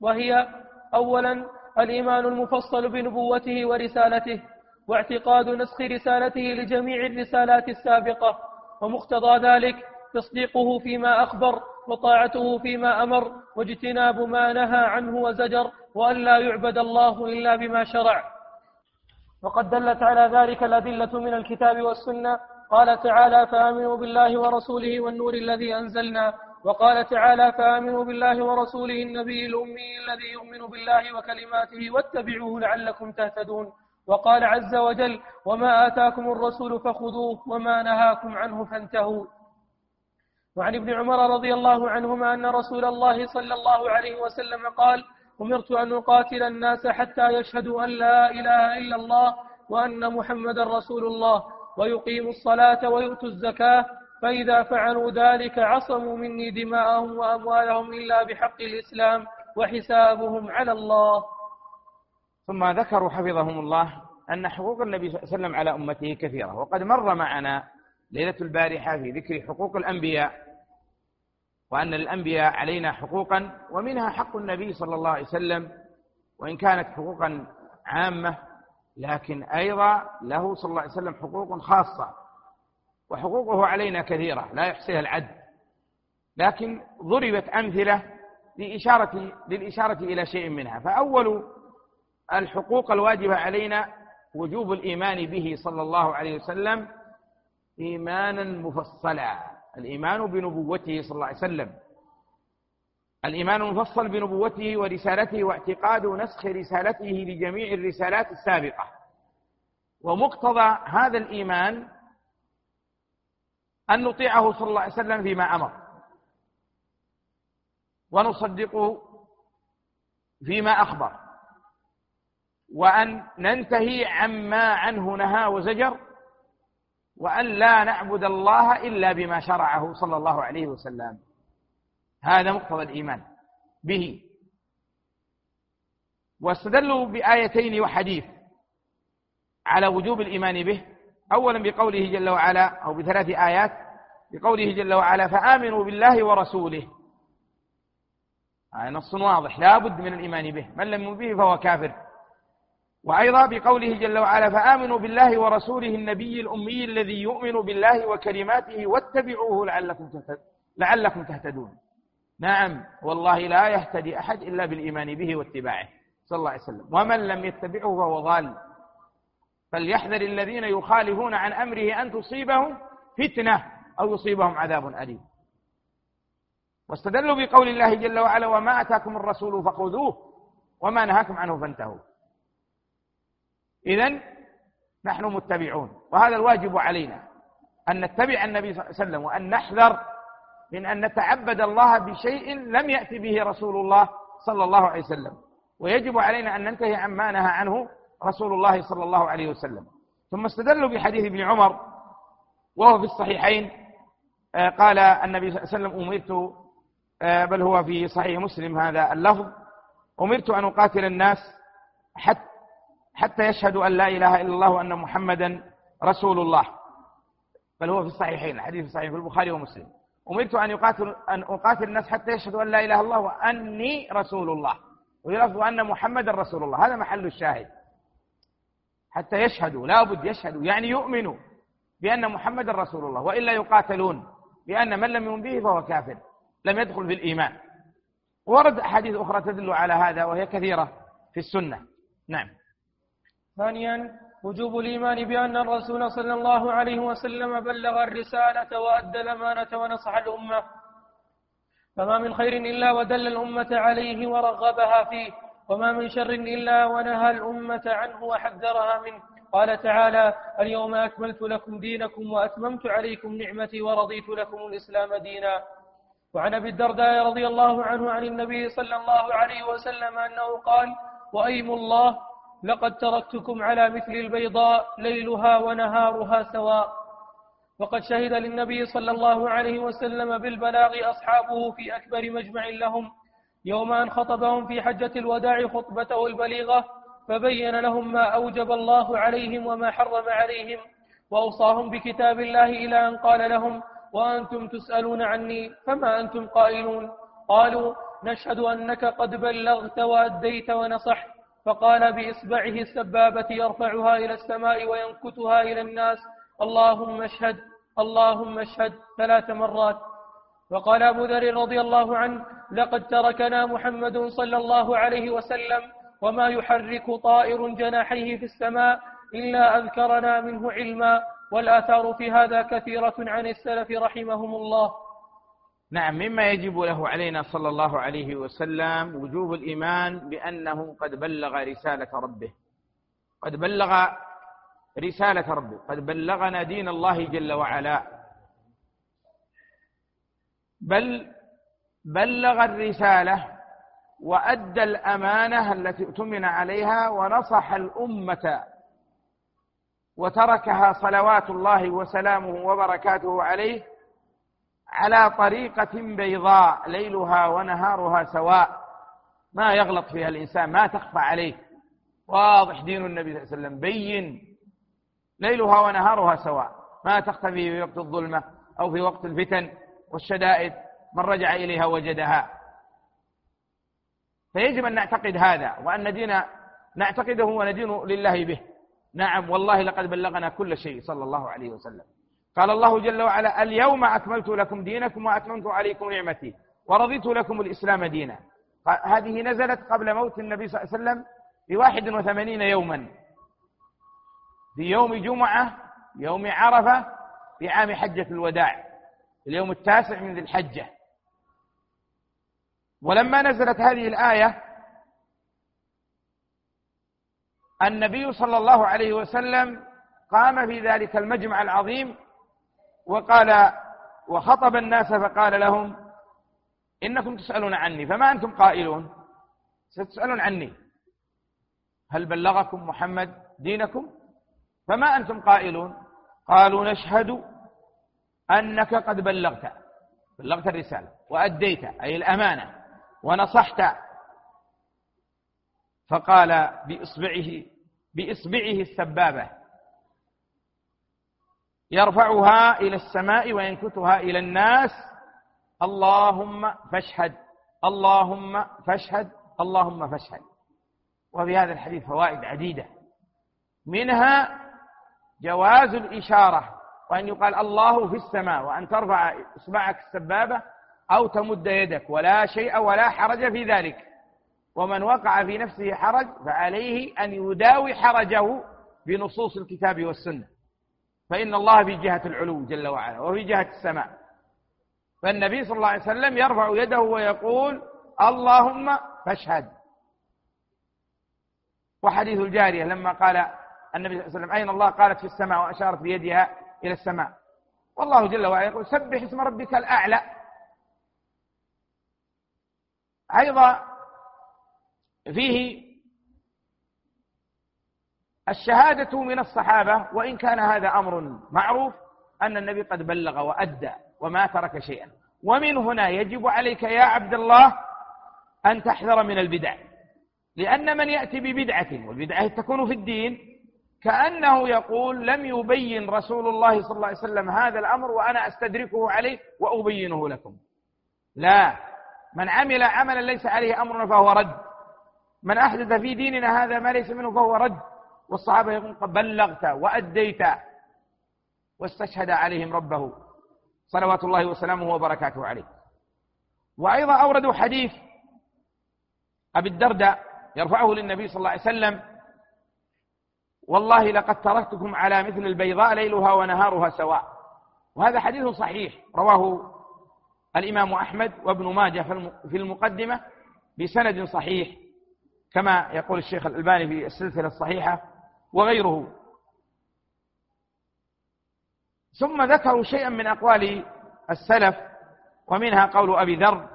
وهي أولا الإيمان المفصل بنبوته ورسالته واعتقاد نسخ رسالته لجميع الرسالات السابقة ومقتضى ذلك تصديقه فيما أخبر وطاعته فيما أمر واجتناب ما نهى عنه وزجر وأن لا يعبد الله إلا بما شرع. وقد دلت على ذلك الأدلة من الكتاب والسنة. قال تعالى فآمنوا بالله ورسوله والنور الذي أنزلنا. وقال تعالى فآمنوا بالله ورسوله النبي الأمي الذي يؤمن بالله وكلماته واتبعوه لعلكم تهتدون. وقال عز وجل وما آتاكم الرسول فخذوه وما نهاكم عنه فانتهوا. وعن ابن عمر رضي الله عنهما أن رسول الله صلى الله عليه وسلم قال أمرت أن أقاتل الناس حتى يشهدوا أن لا إله إلا الله وأن محمدا رسول الله ويقيموا الصلاة ويؤتوا الزكاة فإذا فعلوا ذلك عصموا مني دماءهم وأموالهم إلا بحق الإسلام وحسابهم على الله. ثم ذكروا حفظهم الله أن حقوق النبي صلى الله عليه وسلم على أمته كثيرة وقد مر معنا ليلة البارحة في ذكر حقوق الأنبياء وأن للأنبياء علينا حقوقا ومنها حق النبي صلى الله عليه وسلم وإن كانت حقوقا عامة لكن أيضا له صلى الله عليه وسلم حقوق خاصة وحقوقه علينا كثيرة لا يحصيها العد لكن ضربت أمثلة لإشارة للإشارة إلى شيء منها. فأول الحقوق الواجبة علينا وجوب الإيمان به صلى الله عليه وسلم إيمانا مفصلا. الإيمان بنبوته صلى الله عليه وسلم. الإيمان المفصل بنبوته ورسالته واعتقاد نسخ رسالته لجميع الرسالات السابقة. ومقتضى هذا الإيمان أن نطيعه صلى الله عليه وسلم فيما أمر. ونصدقه فيما أخبر. وأن ننتهي عما عنه نهى وزجر وأن لا نعبد الله إلا بما شرعه صلى الله عليه وسلم. هذا مقتضى الإيمان به. واستدلوا بآيتين وحديث على وجوب الإيمان به. أولا بقوله جل وعلا أو بثلاث آيات بقوله جل وعلا فآمنوا بالله ورسوله. هذا نص واضح لا بد من الإيمان به. من لم يؤمن به فهو كافر. وأيضا بقوله جل وعلا فآمنوا بالله ورسوله النبي الأمي الذي يؤمن بالله وكلماته واتبعوه لعلكم لعلكم تهتدون. نعم والله لا يهتدي أحد إلا بالإيمان به واتباعه صلى الله عليه وسلم. ومن لم يتبعه فهو ضال. فليحذر الذين يخالفون عن أمره أن تصيبهم فتنة أو يصيبهم عذاب أليم. واستدلوا بقول الله جل وعلا وما أتاكم الرسول فخذوه وما نهاكم عنه فانتهوا. إذا نحن متبعون وهذا الواجب علينا أن نتبع النبي صلى الله عليه وسلم وأن نحذر من أن نتعبد الله بشيء لم يأتي به رسول الله صلى الله عليه وسلم. ويجب علينا أن ننتهي عما نهى عنه رسول الله صلى الله عليه وسلم. ثم استدلوا بحديث ابن عمر وهو في الصحيحين آه، قال النبي صلى الله عليه وسلم أمرت آه، بل هو في صحيح مسلم هذا اللفظ أمرت أن أقاتل الناس حتى حتى يشهدوا أن لا إله إلا الله وأن محمدا رسول الله. بل هو في الصحيحين الحديث الصحيح في البخاري ومسلم. أمرت أن يقاتل أن أقاتل الناس حتى يشهدوا أن لا إله إلا الله وأني رسول الله. ويلفظ أن محمدا رسول الله. هذا محل الشاهد. حتى يشهدوا لا بد يشهدوا. يعني يؤمنوا بأن محمدا رسول الله وإلا يقاتلون لأن من لم يؤمن به فهو كافر لم يدخل في الإيمان. ورد أحاديث أخرى تدل على هذا وهي كثيرة في السنة. نعم. ثانيا وجوب الإيمان بأن الرسول صلى الله عليه وسلم بلغ الرسالة وأدى الأمانة ونصح الأمة. فما من خير إلا ودل الأمة عليه ورغبها فيه وما من شر إلا ونهى الأمة عنه وحذرها منه. قال تعالى اليوم أكملت لكم دينكم وأتممت عليكم نعمتي ورضيت لكم الإسلام دينا. وعن أبي الدرداء رضي الله عنه عن النبي صلى الله عليه وسلم أنه قال وأيم الله لقد تركتكم على مثل البيضاء ليلها ونهارها سواء. وقد شهد للنبي صلى الله عليه وسلم بالبلاغ أصحابه في أكبر مجمع لهم يوم أن خطبهم في حجة الوداع خطبته البليغة فبين لهم ما أوجب الله عليهم وما حرم عليهم وأوصاهم بكتاب الله إلى أن قال لهم وأنتم تسألون عني فما أنتم قائلون؟ قالوا نشهد أنك قد بلغت وأديت ونصحت فقال بإصبعه السبابة يرفعها إلى السماء وينكتها إلى الناس اللهم اشهد اللهم اشهد ثلاث مرات. وقال أبو ذر رضي الله عنه لقد تركنا محمد صلى الله عليه وسلم وما يحرك طائر جناحيه في السماء إلا أذكرنا منه علما والآثار في هذا كثيرة عن السلف رحمهم الله. نعم مما يجب له علينا صلى الله عليه وسلم وجوب الإيمان بأنه قد بلغ رسالة ربه. قد بلغ رسالة ربه. قد بلغنا دين الله جل وعلا. بل بلغ الرسالة وأدى الأمانة التي اؤتمن عليها ونصح الأمة وتركها صلوات الله وسلامه وبركاته عليه على طريقة بيضاء ليلها ونهارها سواء. ما يغلط فيها الإنسان ما تخفى عليه. واضح دين النبي صلى الله عليه وسلم. بين. ليلها ونهارها سواء. ما تختفي في وقت الظلمة أو في وقت الفتن والشدائد. من رجع إليها وجدها. فيجب أن نعتقد هذا وأن دين نعتقده وندين لله به. نعم والله لقد بلغنا كل شيء صلى الله عليه وسلم. قال الله جل وعلا اليوم أكملت لكم دينكم وأتممت عليكم نعمتي ورضيت لكم الإسلام دينا. هذه نزلت قبل موت النبي صلى الله عليه وسلم بواحد وثمانين يوما. في يوم جمعة يوم عرفة في عام حجة الوداع اليوم التاسع من ذي الحجة. ولما نزلت هذه الآية النبي صلى الله عليه وسلم قام في ذلك المجمع العظيم وقال وخطب الناس فقال لهم إنكم تسألون عني فما أنتم قائلون؟ ستسألون عني. هل بلغكم محمد دينكم؟ فما أنتم قائلون؟ قالوا نشهد أنك قد بلغت. بلغت الرسالة وأديت أي الأمانة ونصحت. فقال بإصبعه بإصبعه السبابة. يرفعها إلى السماء وينكتها إلى الناس. اللهم فاشهد اللهم فاشهد اللهم فاشهد. وفي هذا الحديث فوائد عديدة. منها جواز الإشارة وأن يقال الله في السماء وأن ترفع إصبعك السبابة أو تمد يدك ولا شيء ولا حرج في ذلك. ومن وقع في نفسه حرج فعليه أن يداوي حرجه بنصوص الكتاب والسنة. فإن الله في جهة العلو جل وعلا وفي جهة السماء. فالنبي صلى الله عليه وسلم يرفع يده ويقول اللهم فاشهد. وحديث الجارية لما قال النبي صلى الله عليه وسلم أين الله؟ قالت في السماء وأشارت بيدها إلى السماء. والله جل وعلا يقول سبح اسم ربك الأعلى. أيضا فيه الشهادة من الصحابة وإن كان هذا أمر معروف أن النبي قد بلغ وأدى وما ترك شيئا. ومن هنا يجب عليك يا عبد الله أن تحذر من البدع. لأن من يأتي ببدعة والبدعة تكون في الدين كأنه يقول لم يبين رسول الله صلى الله عليه وسلم هذا الأمر وأنا أستدركه عليه وأبينه لكم. لا. من عمل عملا ليس عليه أمرنا فهو رد. من أحدث في ديننا هذا ما ليس منه فهو رد. والصحابة يقول بلغت وأديت واستشهد عليهم ربه صلوات الله وسلامه وبركاته عليه. وأيضا أوردوا حديث أبي الدرداء يرفعه للنبي صلى الله عليه وسلم والله لقد تركتكم على مثل البيضاء ليلها ونهارها سواء. وهذا حديث صحيح رواه الإمام أحمد وابن ماجه في المقدمة بسند صحيح كما يقول الشيخ الألباني في السلسلة الصحيحة. وغيره. ثم ذكروا شيئا من أقوال السلف ومنها قول أبي ذر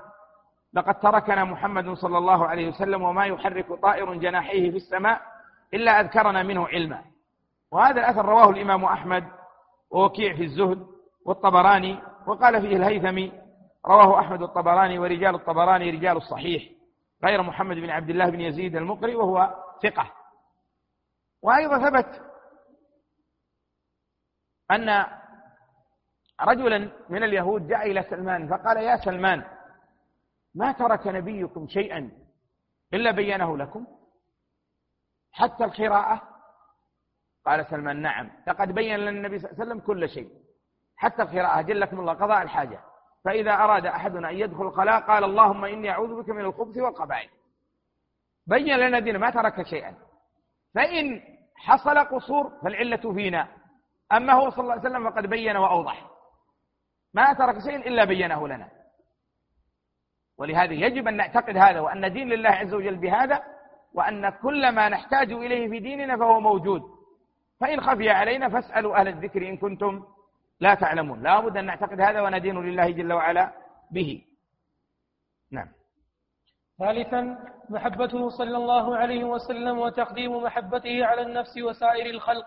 لقد تركنا محمد صلى الله عليه وسلم وما يحرك طائر جناحيه في السماء إلا أذكرنا منه علما. وهذا الأثر رواه الإمام أحمد ووكيع في الزهد والطبراني وقال فيه الهيثمي رواه أحمد الطبراني ورجال الطبراني رجال الصحيح غير محمد بن عبد الله بن يزيد المقري وهو ثقة. وأيضا ثبت أن رجلا من اليهود جاء إلى سلمان فقال يا سلمان ما ترك نبيكم شيئا إلا بينه لكم حتى القراءة؟ قال سلمان نعم لقد بين لنا النبي صلى الله عليه وسلم كل شيء حتى القراءة جلكم الله قضاء الحاجة. فإذا أراد أحدنا أن يدخل الخلاء قال اللهم إني أعوذ بك من الخبث والقبائل. بين لنا دين ما ترك شيئا. فإن حصل قصور فالعلة فينا. أما هو صلى الله عليه وسلم فقد بين وأوضح. ما ترك شيئا إلا بينه لنا. ولهذا يجب أن نعتقد هذا وأن دين لله عز وجل بهذا وأن كل ما نحتاج إليه في ديننا فهو موجود. فإن خفي علينا فاسألوا أهل الذكر إن كنتم لا تعلمون. لا بد أن نعتقد هذا وندين لله جل وعلا به. نعم. ثالثا محبته صلى الله عليه وسلم وتقديم محبته على النفس وسائر الخلق.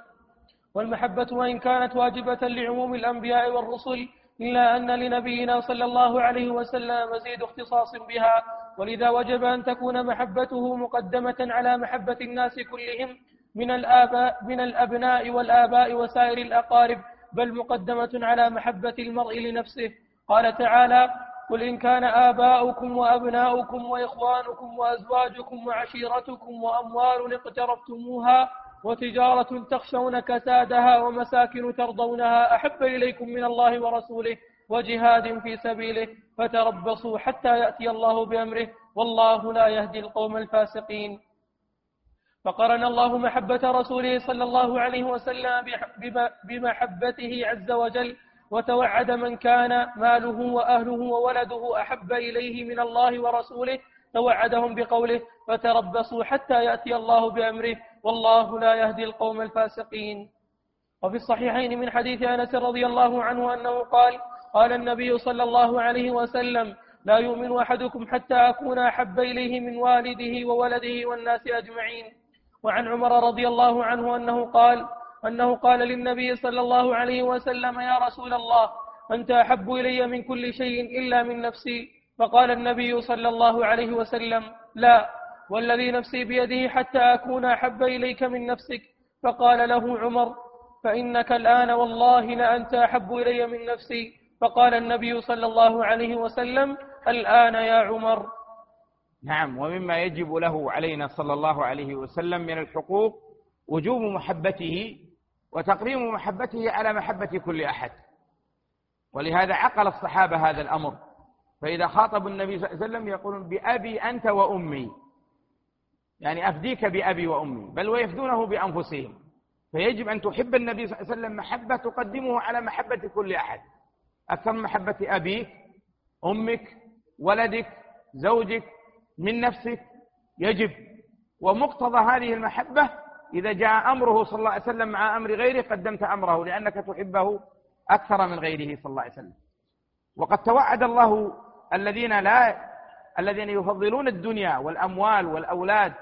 والمحبة وإن كانت واجبة لعموم الأنبياء والرسل إلا أن لنبينا صلى الله عليه وسلم مزيد اختصاص بها. ولذا وجب أن تكون محبته مقدمة على محبة الناس كلهم من الآباء من الأبناء والآباء وسائر الأقارب بل مقدمة على محبة المرء لنفسه. قال تعالى قل إن كان آباؤكم وأبناؤكم وإخوانكم وأزواجكم وعشيرتكم وأموال اقترفتموها وتجارة تخشون كسادها ومساكن ترضونها أحب إليكم من الله ورسوله وجهاد في سبيله فتربصوا حتى يأتي الله بأمره والله لا يهدي القوم الفاسقين. فقرن الله محبة رسوله صلى الله عليه وسلم بمحبته عز وجل وتوعد من كان ماله وأهله وولده أحب إليه من الله ورسوله توعدهم بقوله فتربصوا حتى يأتي الله بأمره والله لا يهدي القوم الفاسقين. وفي الصحيحين من حديث أنس رضي الله عنه أنه قال قال النبي صلى الله عليه وسلم لا يؤمن أحدكم حتى أكون أحب إليه من والده وولده والناس أجمعين. وعن عمر رضي الله عنه أنه قال أنه قال للنبي صلى الله عليه وسلم يا رسول الله أنت أحب إلي من كل شيء إلا من نفسي. فقال النبي صلى الله عليه وسلم لا والذي نفسي بيده حتى أكون أحب إليك من نفسك. فقال له عمر فإنك الآن والله لأنت أحب إلي من نفسي. فقال النبي صلى الله عليه وسلم الآن يا عمر. نعم ومما يجب له علينا صلى الله عليه وسلم من الحقوق وجوب محبته وتقديم محبته على محبة كل أحد. ولهذا عقل الصحابة هذا الأمر. فإذا خاطبوا النبي صلى الله عليه وسلم يقولون بأبي أنت وأمي. يعني أفديك بأبي وأمي بل ويفدونه بأنفسهم. فيجب أن تحب النبي صلى الله عليه وسلم محبة تقدمه على محبة كل أحد. أكثر محبة أبيك أمك ولدك زوجك من نفسك. يجب. ومقتضى هذه المحبة إذا جاء أمره صلى الله عليه وسلم مع أمر غيره قدمت أمره لأنك تحبه أكثر من غيره صلى الله عليه وسلم. وقد توعد الله الذين لا الذين يفضلون الدنيا والأموال والأولاد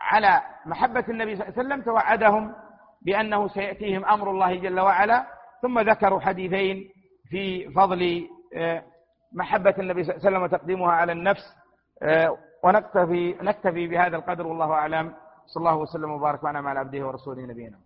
على محبة النبي صلى الله عليه وسلم توعدهم بأنه سيأتيهم أمر الله جل وعلا. ثم ذكروا حديثين في فضل آه، محبة النبي صلى الله عليه وسلم وتقديمها على النفس. آه، ونكتفي نكتفي بهذا القدر والله أعلم. صلى الله وسلم وبارك على عبده ورسوله نبينا